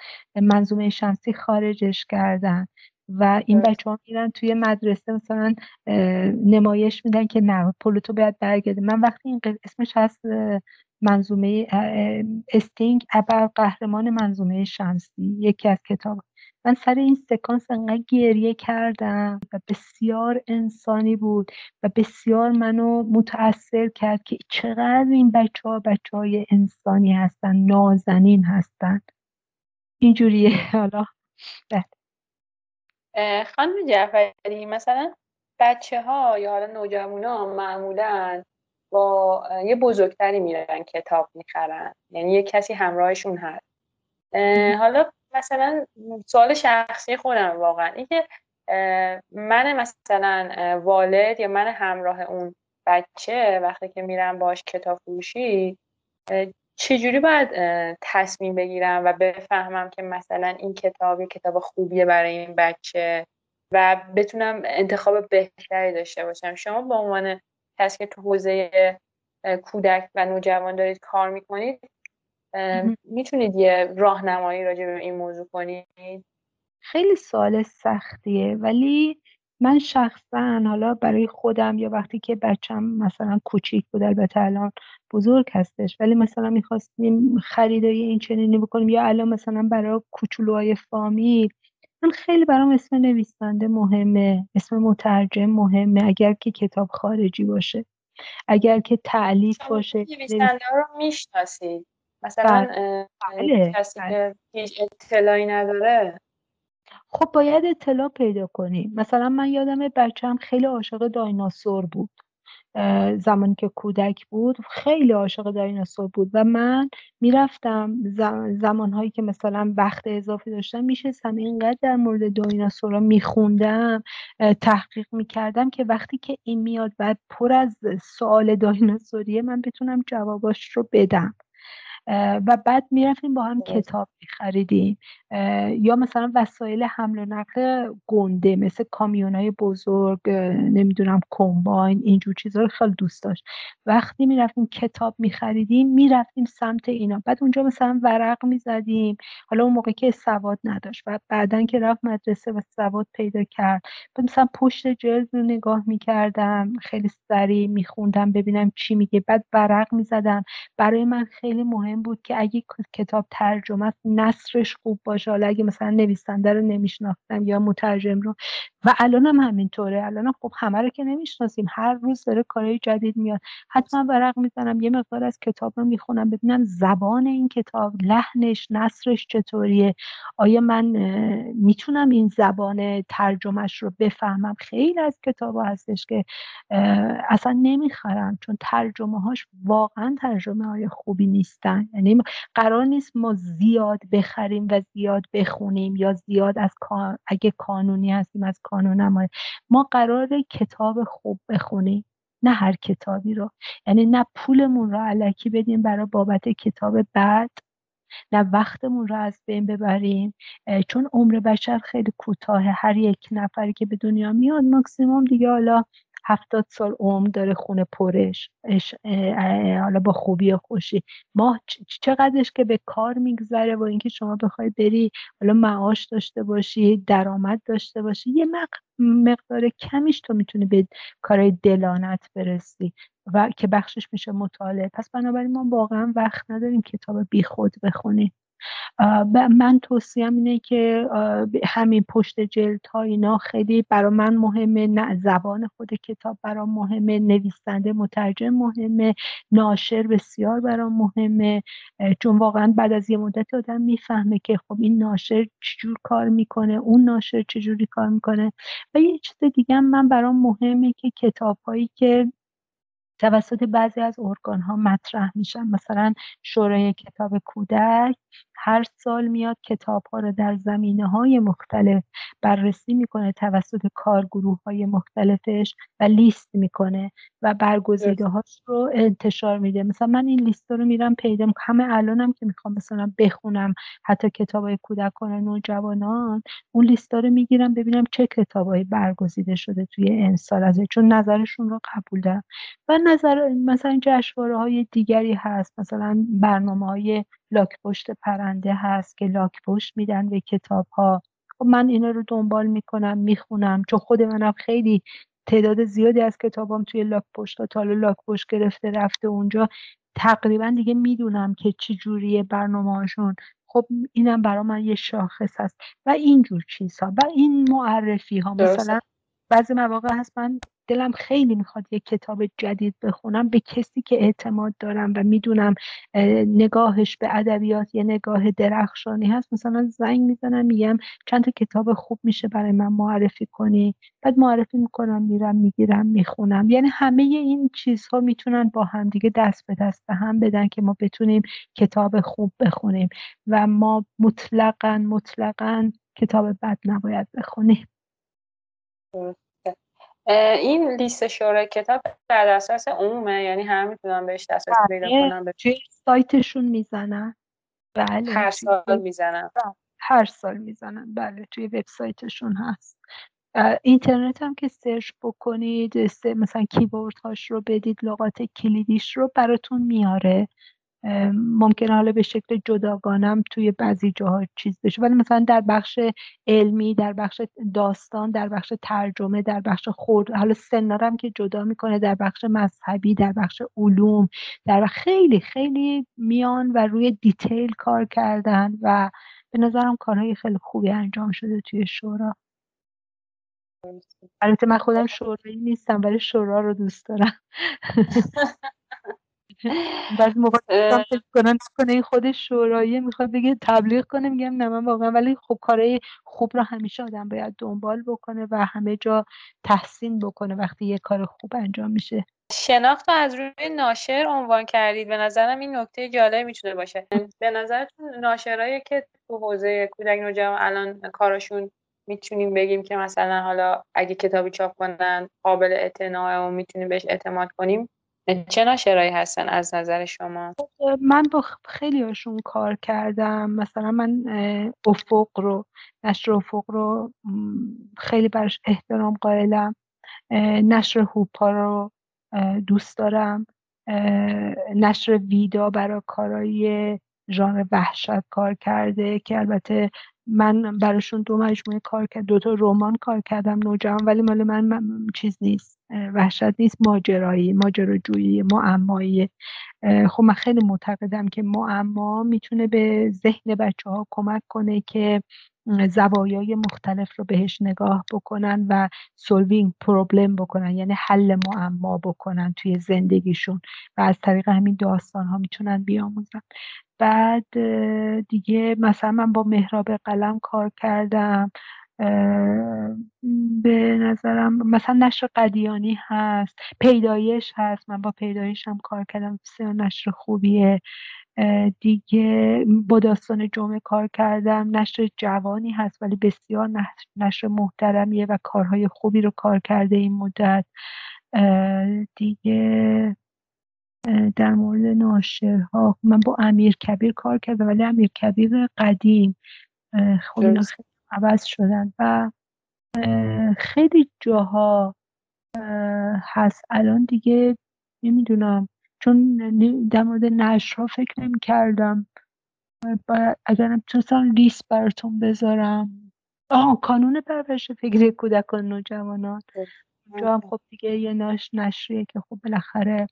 منظومه شمسی خارجش کردن. و این بچه ها میرن توی مدرسه مثلا نمایش میدن که نه پلوتو باید برگرده. من وقتی این اسمش هست منظومه استینگ ابر قهرمان منظومه شمسی یکی از کتاب من سر این سکانس انقدر گریه کردم و بسیار انسانی بود و بسیار منو متاثر کرد که چقدر این بچه ها بچه های انسانی هستن نازنین هستن. اینجوریه. حالا خانم جعفری مثلا بچه ها یا حالا نوجوان ها معمولا با یه بزرگتری میرن کتاب می‌خرن. یعنی یه کسی همراهشون هست. حالا مثلا سوال شخصی خودم واقعا اینکه من مثلا والد یا من همراه اون بچه وقتی که میرم باش کتاب فروشی چجوری باید تصمیم بگیرم و بفهمم که مثلا این کتاب یه کتاب خوبیه برای این بچه و بتونم انتخاب بهتری داشته باشم؟ شما به عنوان کسی که تو حوزه کودک و نوجوان دارید کار می‌کنید می‌تونید یه راهنمایی راجع به این موضوع کنید؟ خیلی سوال سختیه ولی من شخصا حالا برای خودم یا وقتی که بچم مثلا کوچیک بود البته الان بزرگ هستش ولی مثلا می‌خواستیم خریدای این چنینی بکنیم یا الان مثلا برای کوچولوهای فامیل من خیلی برام اسم نویسنده مهمه اسم مترجم مهمه اگر که کتاب خارجی باشه اگر که تعلیف باشه نویسنده رو می‌شناسید مثلا بله. کسی بله. که هیچ اطلاعی نداره خب باید اطلاع پیدا کنیم مثلا من یادم بچم خیلی عاشق دایناسور بود. زمانی که کودک بود خیلی عاشق دایناسور بود و من می‌رفتم زمانهایی که مثلا وقت اضافی داشتم میشستم اینقدر در مورد دایناسورا میخوندم تحقیق می‌کردم که وقتی که این میاد و پر از سوال دایناسوریه من بتونم جواباش رو بدم. و بعد می‌رفتیم با هم کتاب میخریدیم. یا مثلا وسایل حمل و نقل گنده مثل کامیونای بزرگ نمی‌دونم کمباین اینجور چیزها رو خیلی دوست داشت. وقتی می‌رفتیم کتاب میخریدیم می‌رفتیم سمت اینا. بعد اونجا مثلا ورق می‌زدیم. حالا اون موقع که سواد نداشت. و بعدا که رفت مدرسه و سواد پیدا کرد. بعد مثلا پشت جلد رو نگاه می‌کردم. خیلی سریع میخوندم ببینم چی میگه. بعد ورق می‌زدم. برای من خیلی مهم بود که اگه کتاب ترجمه است نصرش خوب باشه. حالا اگه مثلا نویسنده رو نمیشناختم یا مترجم رو. و الان هم همینطوره. الان خب همه رو که نمی‌شناسیم. هر روز داره کارهای جدید میاد. حتما ورق می‌زنم. یه مقدار از کتاب رو می‌خونم ببینم زبان این کتاب لحنش نصرش چطوریه. آیا من می‌تونم این زبان ترجمهش رو بفهمم؟ خیلی از کتاب هستش که اصلا نمی‌خرم. چون ترجمه هاش واقعا ترجمه های خوبی نیستن. یعنی قرار نیست ما زیاد بخریم و زیاد بخونیم یا زیاد از اگه کانونی هستیم از کانون ما قرار کتاب خوب بخونیم نه هر کتابی رو. یعنی نه پولمون رو علکی بدیم برای بابت کتاب بعد نه وقتمون رو از بین ببریم. چون عمر بشر خیلی کوتاه هر یک نفری که به دنیا میاد ماکسیموم دیگه حالا هفتاد سال عمر داره خونه پرش حالا با خوبی و خوشی. ما چقدرش که به کار میگذره و اینکه شما بخوای بری حالا معاش داشته باشی درآمد داشته باشی یه مقدار کمیش تو می‌تونی به کارهای دلانت برسی و که بخشش میشه مطالعه. پس بنابراین ما واقعا وقت نداریم کتاب بیخود بخونیم. من توصیم اینه که همین پشت جلد ها اینا خیلی برا من مهمه نه زبان خود کتاب برا مهمه نویسنده مترجم مهمه ناشر بسیار برا مهمه چون واقعا بعد از یه مدت آدم می‌فهمه که خب این ناشر چجور کار می‌کنه اون ناشر چجوری کار می‌کنه. و یه چیز دیگه من برام مهمه که کتاب هایی که توسط بعضی از ارگان ها مطرح میشن. مثلا شورای کتاب کودک هر سال میاد کتاب ها رو در زمینه های مختلف بررسی می‌کنه توسط کارگروه های مختلفش و لیست می‌کنه و برگزیده هاش رو انتشار میده. مثلا من این لیست رو میرم پیدا همه الانم که می‌خوام مثلا بخونم حتی کتاب های کودکان و نوجوانان اون لیست رو می‌گیرم ببینم چه کتابایی برگزیده شده توی این سال از چون نظرشون رو قبول دارم. و نظر مثلا جشنواره های دیگری هست مثلا برنامه های لاک پشت پرنده هست که لاک پشت میدن به کتاب ها خب من اینا رو دنبال می‌کنم می‌خونم چون خود منم خیلی تعداد زیادی از کتابام توی لاک پشت تا لاک پشت گرفته رفته اونجا. تقریبا دیگه می‌دونم که چه جوریه برنامه‌هاشون. خب اینم برای من یه شاخص هست. و اینجور چیزها. و این معرفی ها مثلا بعضی مواقع هست من دلم خیلی می‌خواد یه کتاب جدید بخونم به کسی که اعتماد دارم و می‌دونم نگاهش به ادبیات یه نگاه درخشانی هست. مثلا زنگ می‌زنم میگم چند تا کتاب خوب میشه برای من معرفی کنی. بعد معرفی می‌کنم میرم می‌گیرم می‌خونم. یعنی همه این چیزها می‌تونن با هم دیگه دست به دست به هم بدن که ما بتونیم کتاب خوب بخونیم و ما مطلقا مطلقا کتاب بد نباید بخونیم. این لیست شورای کتاب در دسترس عمومه یعنی همه می‌تونن بهش دسترسی پیدا بله، کنن توی سایتشون می‌زنن. بله هر سال می‌زنن. هر سال می‌زنن. بله توی وبسایتشون هست. اینترنت هم که سرچ بکنید مثلا کیبورد هاش رو بدید لغات کلیدیش رو براتون میاره. ممکنه حالا به شکل جداگانم توی بعضی جاها چیز بشه. ولی مثلا در بخش علمی در بخش داستان در بخش ترجمه در بخش خورد حالا سنارم که جدا می‌کنه در بخش مذهبی در بخش علوم در خیلی خیلی میان و روی دیتیل کار کردن و به نظرم کارهای خیلی خوبی انجام شده توی شورا. البته من خودم شورایی نیستم ولی شورا رو دوست دارم. بعد موقع فکر کنن کنه این خودش شوراییه می‌خواد بگه تبلیغ کنه میگم نه من واقعا ولی خب کارهای خوب رو همیشه آدم باید دنبال بکنه و همه جا تحسین بکنه وقتی یه کار خوب انجام میشه. شناخت رو از روی ناشر عنوان کردید. به نظرم این نکته جالب می‌تونه باشه. به نظرتون ناشرایی که تو حوزه کودک نوجوان الان کارشون می‌تونیم بگیم که مثلا حالا اگه کتابی چاپ کنن قابل اعتناع و می‌تونیم بهش اعتماد کنیم چه ناشرایی هستن از نظر شما؟ من با خیلی هاشون کار کردم. مثلا من افق رو نشر افق رو خیلی برش احترام قائلم. نشر هوپا رو دوست دارم. نشر ویدا برای کارای ژانر وحشت کار کرده که البته من براشون دو مجموعه کار کرد دو تا رمان کار کردم نوجوان ولی مال من, من چیز نیست وحشت نیست ماجرایی ماجراجویی معمایی. خب من خیلی معتقدم که معما می‌تونه به ذهن بچه ها کمک کنه که زوایای مختلف رو بهش نگاه بکنن و سولوینگ پروبلم بکنن یعنی حل معما بکنن توی زندگیشون و از طریق همین داستان ها می‌تونن بیاموزن. بعد دیگه مثلا من با مهراب قلم کار کردم به نظرم مثلا نشر قدیانی هست پیدایش هست. من با پیدایش هم کار کردم بسیار نشر خوبیه. دیگه با داستان جمعه کار کردم. نشر جوانی هست ولی بسیار نشر محترمیه و کارهای خوبی رو کار کرده این مدت. دیگه در مورد ناشرها من با امیر کبیر کار کردم ولی امیر کبیر قدیم. خب اینا خیلی عوض شدن و خیلی جاها هست. الان دیگه نمی‌دونم. چون در مورد نشرها فکر نمی کردم. اگر تونستم لیست براتون بذارم. آه کانون پرورش فکری کودکان نوجوانان. جا هم خب دیگه یه نش نشریه که خب بالاخره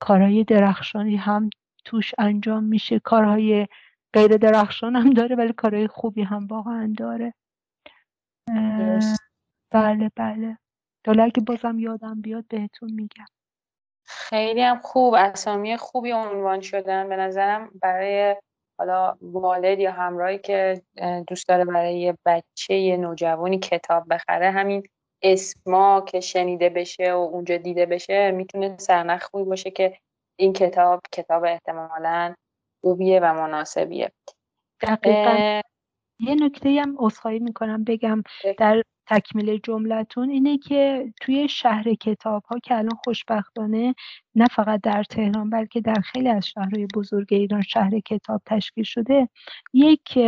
کارهای درخشانی هم توش انجام میشه. کارهای غیر درخشان هم داره ولی کارهای خوبی هم واقعا داره. بله بله. حالا اگه بازم یادم بیاد بهتون میگم. خیلی هم خوب. اسامی خوبی عنوان شدن. به نظرم برای حالا والد یا همراهی که دوست داره برای یه بچه نوجوانی کتاب بخره همین اسما که شنیده بشه و اونجا دیده بشه می‌تونه سرنخ خوبی باشه که این کتاب کتاب احتمالا خوبیه و مناسبیه. دقیقا. یه نکته هم اصخایی می‌کنم بگم. در تکمیل جملتون اینه که توی شهر کتاب ها که الان خوشبختانه نه فقط در تهران بلکه در خیلی از شهرهای بزرگ ایران شهر کتاب تشکیل شده یک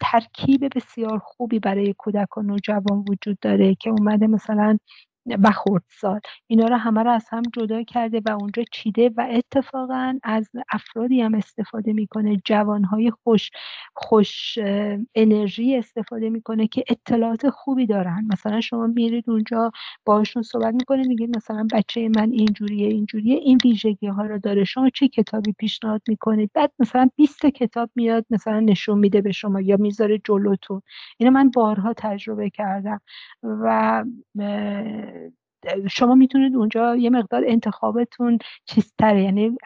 ترکیب بسیار خوبی برای کودک و نوجوان وجود داره که اومده مثلا و خردسال. اینا رو همه رو از هم جدا کرده و اونجا چیده و اتفاقا از افرادی هم استفاده می‌کنه. جوانهای خوش خوش انرژی استفاده می‌کنه که اطلاعات خوبی دارن. مثلا شما میرید اونجا باشون صحبت می‌کنه میگید مثلا بچه من اینجوریه اینجوریه. این ویژگی ها رو داره. شما چه کتابی پیشنهاد می‌کنید؟ بعد مثلا 20 کتاب میاد مثلا نشون میده به شما یا می‌ذاره جلوتون. اینو من بارها تجربه کردم و شما می‌تونید اونجا یه مقدار انتخابتون چیزتره یعنی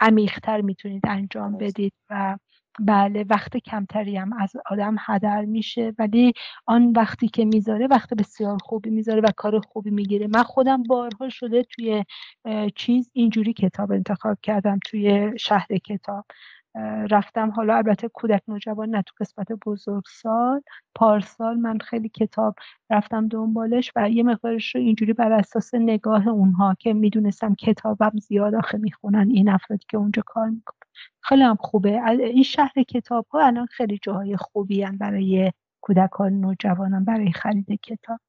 عمیقتر می‌تونید انجام بدید و بله وقت کمتری هم از آدم هدر میشه. ولی آن وقتی که می‌ذاره وقت بسیار خوبی می‌ذاره و کار خوبی می‌گیره. من خودم بارها شده توی چیز اینجوری کتاب انتخاب کردم توی شهر کتاب. رفتم حالا البته کودک نوجوان نه تو قسمت بزرگسال پارسال من خیلی کتاب رفتم دنبالش و یه مقدارش رو اینجوری بر اساس نگاه اونها که می‌دونستم کتابم زیاد آخه می‌خونن این افرادی که اونجا کار می‌کنن. خیلی هم خوبه. این شهر کتاب ها الان خیلی جاهای خوبی هم برای کودکان نوجوانان برای خرید کتاب.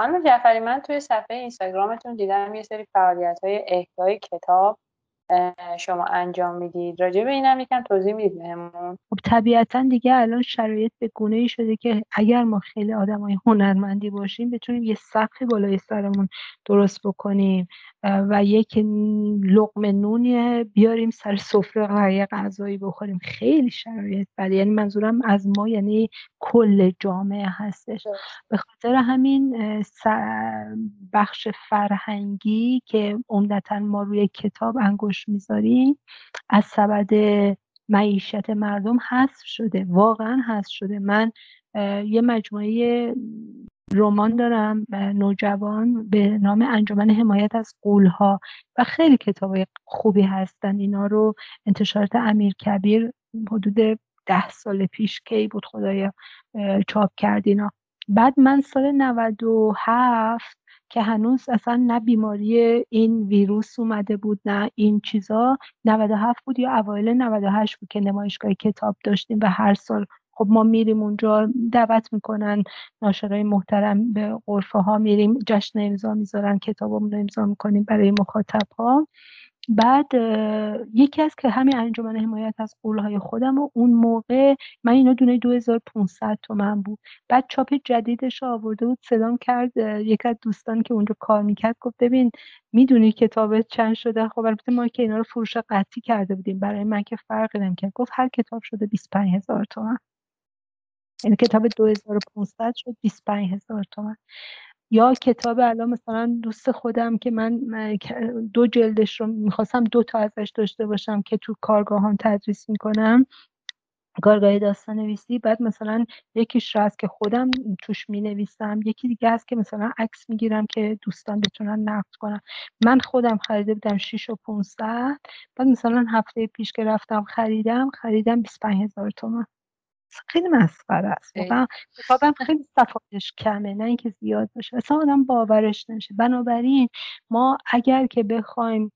خانم جعفری من توی صفحه اینستاگرامتون دیدم یه سری فعالیت های اهدای کتاب شما انجام می‌دید. راجع به اینم یکم توضیح می‌دید بهمون. خب طبیعتا دیگه الان شرایط به گونه ای شده که اگر ما خیلی آدمای هنرمندی باشیم بتونیم یه سقفی بالای سرمون درست بکنیم و یک لقمه نونی بیاریم سر سفره و یه غذایی بخوریم. خیلی شرایط بده. یعنی منظورم از ما یعنی کل جامعه هستش. به خاطر همین بخش فرهنگی که عمدتا ما روی کتاب انگوش می‌ذاریم. از سبد معیشت مردم حذف شده. واقعا حذف شده. من یه مجموعه رمان دارم نوجوان به نام انجمن حمایت از قولها و خیلی کتاب خوبی هستن. اینا رو انتشارات امیر کبیر حدود ده سال پیش کی بود؟ خدایا چاپ کرد اینا. بعد من سال 97 که هنوز اصلا نه بیماری این ویروس اومده بود نه این چیزا. 97 بود یا اوایل 98 بود که نمایشگاه کتاب داشتیم و هر سال خب ما میریم اونجا دعوت می‌کنن. ناشرای محترم به قرفه ها میریم جشن امضا می‌ذارن کتابمون رو امضا می‌کنیم برای مخاطب ها بعد یکی از که همین انجمن حمایت از قولهای خودم و اون موقع من اینا دونه 2500 تومن بود. بعد چاپ جدیدش آورده بود صدام کرد یکی از دوستان که اونجا کار می‌کرد گفت ببین می‌دونی کتاب چند شده؟ خب البته ما که اینا رو فروش قطعی کرده بودیم. برای من که فرقی نمی‌کرد. گفت هر کتاب شده 25000 تومن. یعنی کتاب 2500 شد 25000 تومن. یا کتاب الان مثلا دوست خودم که من دو جلدش رو می‌خواستم دو تا ازش داشته باشم که تو کارگاهان تدریس می‌کنم کارگاه داستان نویسی. بعد مثلا یکیش رو هست که خودم توش می نویسم یکی دیگه هست که مثلا عکس می‌گیرم که دوستان بتونن نقد کنن. من خودم خریده بودم 6 و 500 بعد مثلا هفته پیش که رفتم خریدم خریدم 25 هزار تومن. خیلی مسخره است. واقعا کتابم خیلی صفایش کمه نه اینکه زیاد باشه. اصلا آدم باورش نمیشه بنابراین ما اگر که بخوایم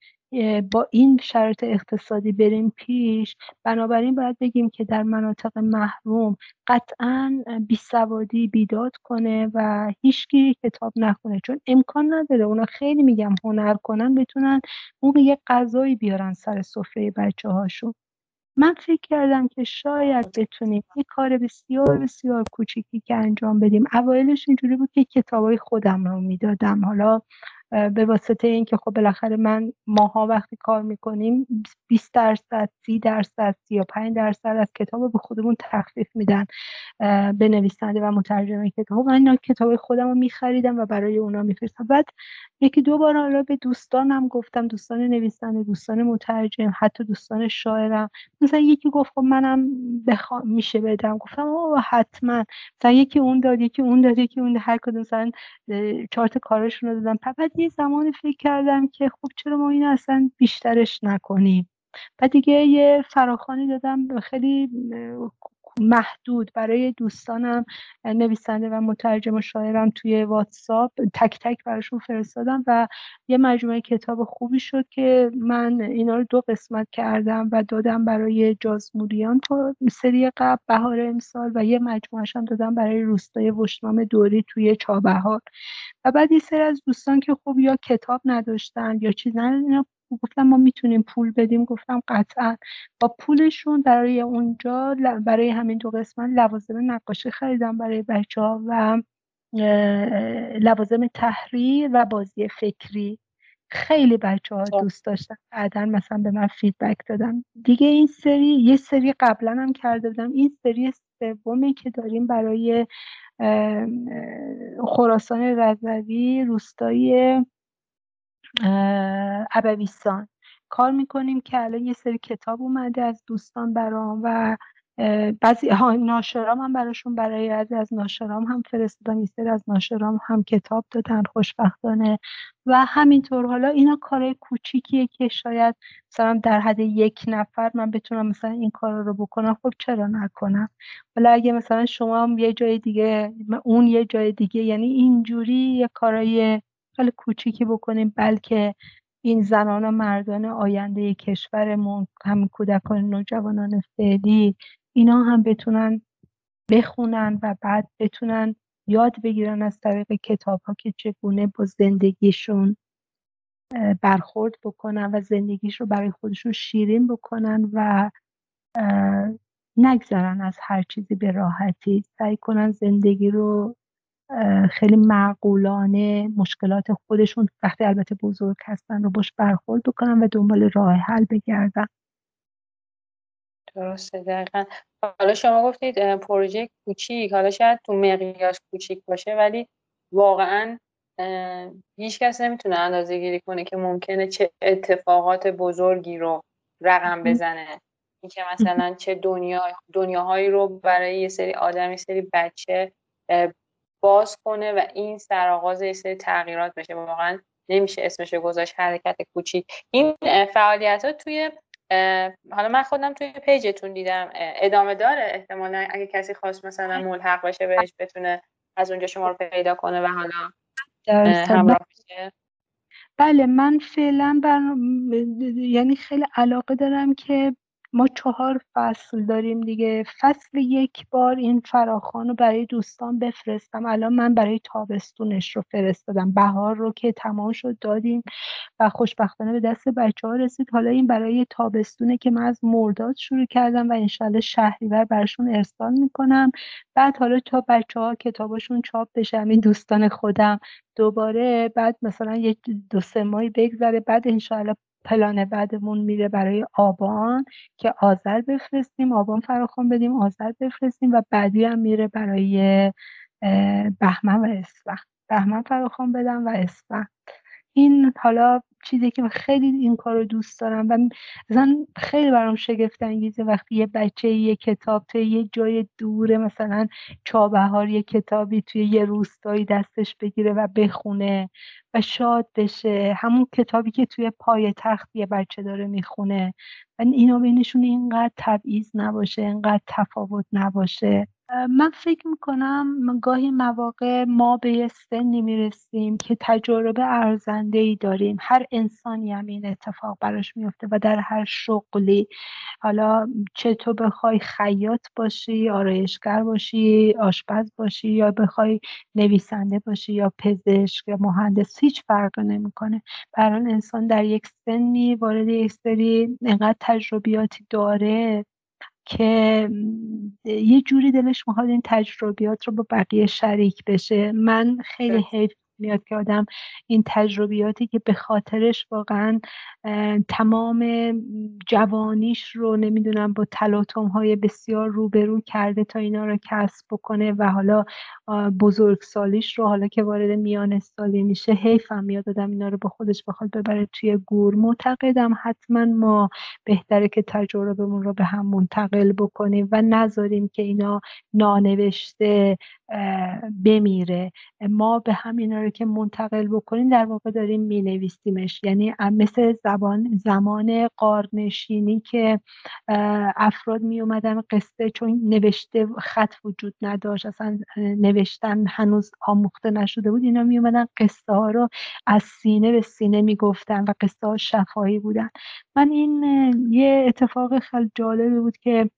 با این شرط اقتصادی بریم پیش بنابراین باید بگیم که در مناطق محروم قطعا بیسوادی بیداد کنه و هیچکی کتاب نخونه. چون امکان نداره. اونا خیلی میگم هنر کنن بتونن اون یه غذایی بیارن سر سفره بچه هاشون من فکر کردم که شاید بتونیم یه کار بسیار بسیار کوچیکی که انجام بدیم. اوایلش اینجوری بود که کتابای خودم رو می‌دادم. حالا به واسطه اینکه خب بالاخره من ماها وقتی کار می‌کنیم 20 درصد 30 درصد 35 درصد از کتاب به خودمون تخفیف میدن به نویسنده و مترجم کتاب. من کتاب خودم رو میخریدم و برای اونا میفرستم. بعد یکی دو بار حالا به دوستانم گفتم دوستان نویسنده دوستان مترجم حتی دوستان شاعرم. مثلا یکی گفت خب منم بخوام میشه بدم. گفتم اوه حتما. مثلا یکی اون داد یکی اون داد یکی اون هر کدوم مثلا چارت کارشون رو دادم بعد یه زمانی فکر کردم که خب چرا ما این اصلا بیشترش نکنیم. بعد دیگه یه فراخانی دادم خیلی محدود برای دوستانم نویسنده و مترجم و شاعرم توی واتساپ تک تک براشون فرستادم و یه مجموعه کتاب خوبی شد که من اینا رو دو قسمت کردم و دادم برای جازموریان سری قبل بهار امسال و یه مجموعه هم دادم برای روستای وشنام دوری توی چابهار و بعد یه سری از دوستان که خوب یا کتاب نداشتن یا چیز اینا گفتم ما می‌تونیم پول بدیم گفتم قطعا. با پولشون برای اونجا برای همین دو قسمت لوازم نقاشی خریدم برای بچه ها و لوازم تحریر و بازی فکری. خیلی بچه ها خب. دوست داشتن بعدا مثلا به من فیدبک دادم دیگه این سری یه سری قبلا هم کرده بودم. این سری سومی که داریم برای خراسان رضوی روستای ابویستان کار می‌کنیم که الان یه سری کتاب اومده از دوستان برام و بعضی ها ناشرام هم براشون برای بعضی از ناشرام هم فرستادم یه سری از ناشرام هم کتاب دادن خوشبختانه. و همینطور حالا اینا کارهای کوچیکیه که شاید مثلا در حد یک نفر من بتونم مثلا این کار رو بکنم خب چرا نکنم؟ حالا اگه مثلا شما هم یه جای دیگه اون یه جای دیگه یعنی اینجوری یه کارای خیلی کوچیکی بکنیم بلکه این زنان و مردان آینده کشورمون همین کودکان نوجوانان فعلی اینا هم بتونن بخونن و بعد بتونن یاد بگیرن از طریق کتاب ها که چگونه با زندگیشون برخورد بکنن و زندگیش رو برای خودشون شیرین بکنن و نگذارن از هر چیزی به راحتی. سعی کنن زندگی رو خیلی معقولانه مشکلات خودشون وقتی البته بزرگ هستن رو باش برخورد بکنن و دنبال راه حل بگردن. درسته دقیقا. حالا شما گفتید پروژه کوچیک حالا شاید تو مقیاس کوچیک باشه ولی واقعا هیچ کس نمی‌تونه اندازه گیری کنه که ممکنه چه اتفاقات بزرگی رو رقم بزنه. اینکه مثلا چه دنیا دنیاهایی رو برای یه سری آدم یه سری بچه باز کنه و این سرآغاز یه سری تغییرات بشه. واقعا نمیشه اسمش گذاشت حرکت کوچیک. این فعالیت ها توی حالا من خودم توی پیجتون دیدم ادامه داره. احتمالا اگه کسی خواست مثلا ملحق باشه بهش بتونه از اونجا شما رو پیدا کنه و حالا همراه بشه. بله من فعلا بر... یعنی خیلی علاقه دارم که ما چهار فصل داریم دیگه. فصل یک بار این فراخان رو برای دوستان بفرستم. الان من برای تابستونش رو فرستادم. بهار رو که تمام شد دادیم و خوشبختانه به دست بچه ها رسید. حالا این برای تابستونه که من از مرداد شروع کردم و انشالله شهریور برشون ارسال می‌کنم. بعد حالا تا بچه ها کتابشون چاپ بشه این دوستان خودم دوباره بعد مثلا یک دو سه ماهی بگذره. بعد انشالله پلان بعدمون میره برای آبان که آذر بفرستیم آبان فراخوان بدیم آذر بفرستیم و بعدی هم میره برای بهمن و اسفند بهمن فراخوان بدم و اسفند این حالا چیزی که خیلی این کار رو دوست دارم و مثلا خیلی برام شگفت انگیزه وقتی یه بچه یه کتاب توی یه جای دوره مثلا چابهار یه کتابی توی یه روستایی دستش بگیره و بخونه و شاد بشه. همون کتابی که توی پای تخت یه بچه داره می‌خونه. و اینا بینشون اینقدر تبعیض نباشه اینقدر تفاوت نباشه. من فکر می‌کنم گاهی مواقع ما به یه سنی می‌رسیم که تجربه ارزنده ای داریم. هر انسانی هم این اتفاق براش میفته و در هر شغلی. حالا چه تو بخوای خیاط باشی آرایشگر باشی آشپز باشی یا بخوای نویسنده باشی یا پزشک یا مهندس هیچ فرق نمی‌کنه. برای انسان در یک سنی وارد یک سری انقدر تجربیاتی داره که یه جوری دلش می‌خواد این تجربیات رو با بقیه شریک بشه. من خیلی حیف میاد که آدم این تجربیاتی که به خاطرش واقعا تمام جوانیش رو نمی‌دونم با تلاطم های بسیار روبرو کرده تا اینا رو کسب بکنه و حالا بزرگ سالیش رو حالا که وارد میان سالی میشه حیفم میاد آدم اینا رو با خودش بخواد ببره توی گور. معتقدم حتما ما بهتره که تجربهمون رو به هم منتقل بکنیم و نذاریم که اینا نانوشته بمیره. ما به هم اینا رو که منتقل بکنیم در واقع داریم مینویسیمش. یعنی مثل زبان زمان قارنشینی که افراد می اومدن قصه چون نوشته خط وجود نداشت اصلا نوشتن هنوز آموخته نشده بود اینا می اومدن قصه ها رو از سینه به سینه می‌گفتن و قصه ها شفاهی بودن. من این یه اتفاق خیلی جالبی بود که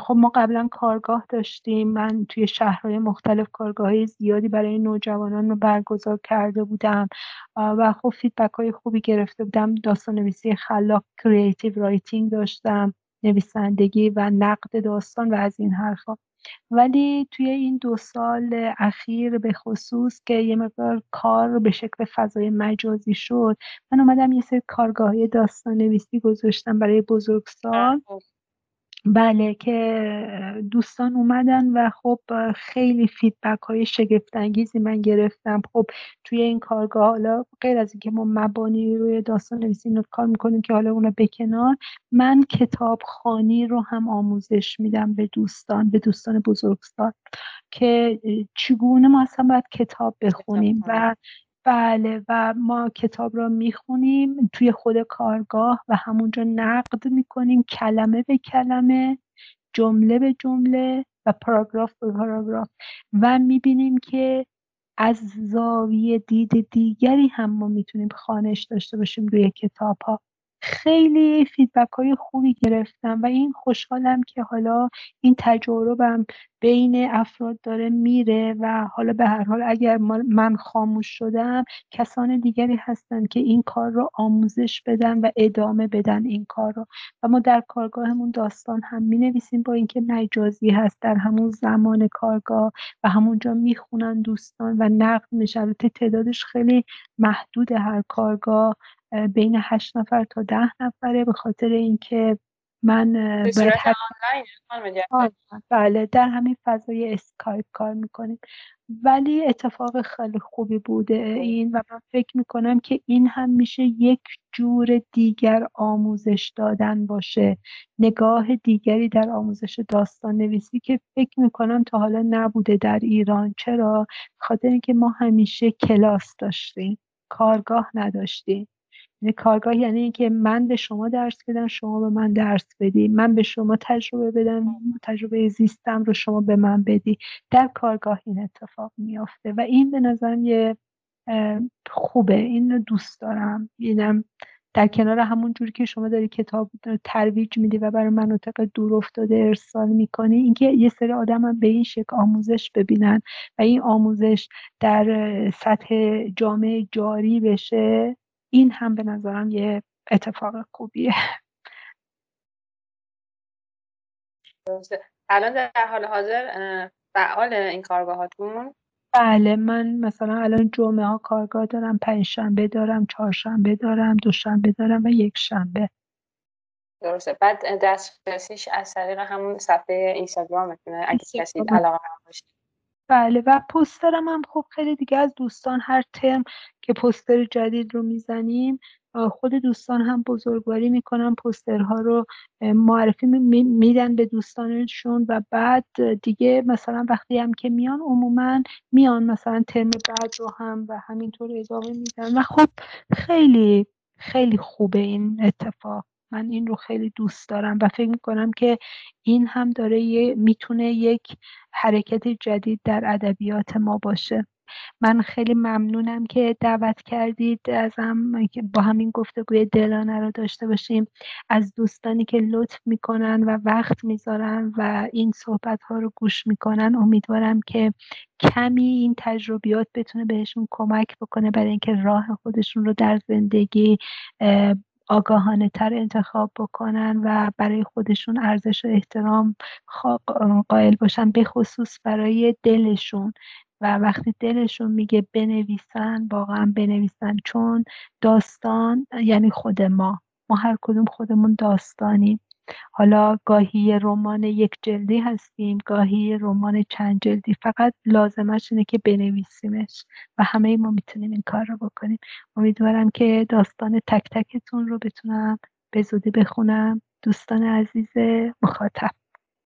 خب ما قبلا کارگاه داشتیم. من توی شهرهای مختلف کارگاه زیادی برای نوجوانان رو برگزار کرده بودم. و خب feedback های خوبی گرفته بودم. داستان نویسی خلاق creative writing داشتم نویسندگی و نقد داستان و از این حرفا. ولی توی این دو سال اخیر به خصوص که یه مقدار کار به شکل فضای مجازی شد من اومدم یه سری کارگاهی داستان نویسی گذاشتم برای بزرگسال. بله که دوستان اومدن و خب خیلی فیدبک های شگفت انگیزی من گرفتم. خب توی این کارگاه حالا غیر از اینکه ما مبانی روی داستان نویسی کار می‌کنیم که حالا اونا بکنار من کتاب خانی رو هم آموزش میدم به دوستان به دوستان بزرگسال که چگونه ما اصلا باید کتاب بخونیم و بله و ما کتاب را می‌خونیم توی خود کارگاه و همونجا نقد می‌کنیم کلمه به کلمه جمله به جمله و پاراگراف به پاراگراف. و می‌بینیم که از زاویه دید دیگری هم ما می‌تونیم خانش داشته باشیم روی کتاب ها خیلی فیدبک های خوبی گرفتم و این خوشحالم که حالا این تجاربم بین افراد داره میره و حالا به هر حال اگر من خاموش شدم کسان دیگری هستن که این کار رو آموزش بدن و ادامه بدن این کار رو. و ما در کارگاهمون داستان هم می نویسیم با اینکه مجازی هست در همون زمان کارگاه و همونجا می‌خونن دوستان و نقد میشه. تعدادش خیلی محدود هر کارگاه. بین هشت نفر تا ده نفره به خاطر اینکه من باید بله در همین فضای اسکایپ کار می‌کنیم. ولی اتفاق خیلی خوبی بوده. این و من فکر می‌کنم که این هم میشه یک جور دیگر آموزش دادن باشه. نگاه دیگری در آموزش داستان نویسی که فکر می‌کنم تا حالا نبوده در ایران. چرا؟ خاطر اینکه ما همیشه کلاس داشتیم کارگاه نداشتیم. کارگاه یعنی اینکه من به شما درس بدم شما به من درس بدی. من به شما تجربه بدم تجربه زیستم رو شما به من بدی. در کارگاه این اتفاق میافته و این به نظرم یه خوبه. این رو دوست دارم. اینم در کنار همون جوری که شما داری کتاب ترویج میدی و برای مناطق دور افتاده ارسال می‌کنی اینکه یه سری آدم هم به این شکل آموزش ببینن و این آموزش در سطح جامعه جاری بشه. این هم به نظرم یه اتفاق خوبیه. الان در حال حاضر فعال این کارگاهاتون؟ بله من مثلا الان جمعه ها کارگاه دارم پنجشنبه دارم چهارشنبه دارم دوشنبه دارم و یک شنبه درسته. بعد دسترسیش از طریق همون صفحه اینستاگرامتونه اگه کسی علاقه باشه. بله و پوسترم هم خب خیلی دیگه از دوستان هر ترم که پوستر جدید رو می‌زنیم خود دوستان هم بزرگواری می‌کنن پوسترها رو معرفی میدن به دوستانشون و بعد دیگه مثلا وقتی هم که میان عموما میان مثلا ترم بعد رو هم و همینطور ادامه میدن و خب خیلی خیلی خوبه این اتفاق. من این رو خیلی دوست دارم و فکر می‌کنم که این هم داره یه می‌تونه یک حرکت جدید در ادبیات ما باشه. من خیلی ممنونم که دعوت کردید ازم که با همین گفتگوی دلانه رو داشته باشیم. از دوستانی که لطف می‌کنن و وقت می‌ذارن و این صحبت ها رو گوش می‌کنن امیدوارم که کمی این تجربیات بتونه بهشون کمک بکنه برای اینکه راه خودشون رو در زندگی آگاهانه تر انتخاب بکنن و برای خودشون ارزش و احترام قائل باشن به خصوص برای دلشون. و وقتی دلشون میگه بنویسن واقعا بنویسن چون داستان یعنی خود ما. ما هر کدوم خودمون داستانیم. حالا گاهی رمان یک جلدی هستیم گاهی رمان چند جلدی. فقط لازمش اینه که بنویسیمش و همه ما می‌تونیم این کار رو بکنیم. امیدوارم که داستان تک تکتون رو بتونم به زودی بخونم. دوستان عزیز مخاطب.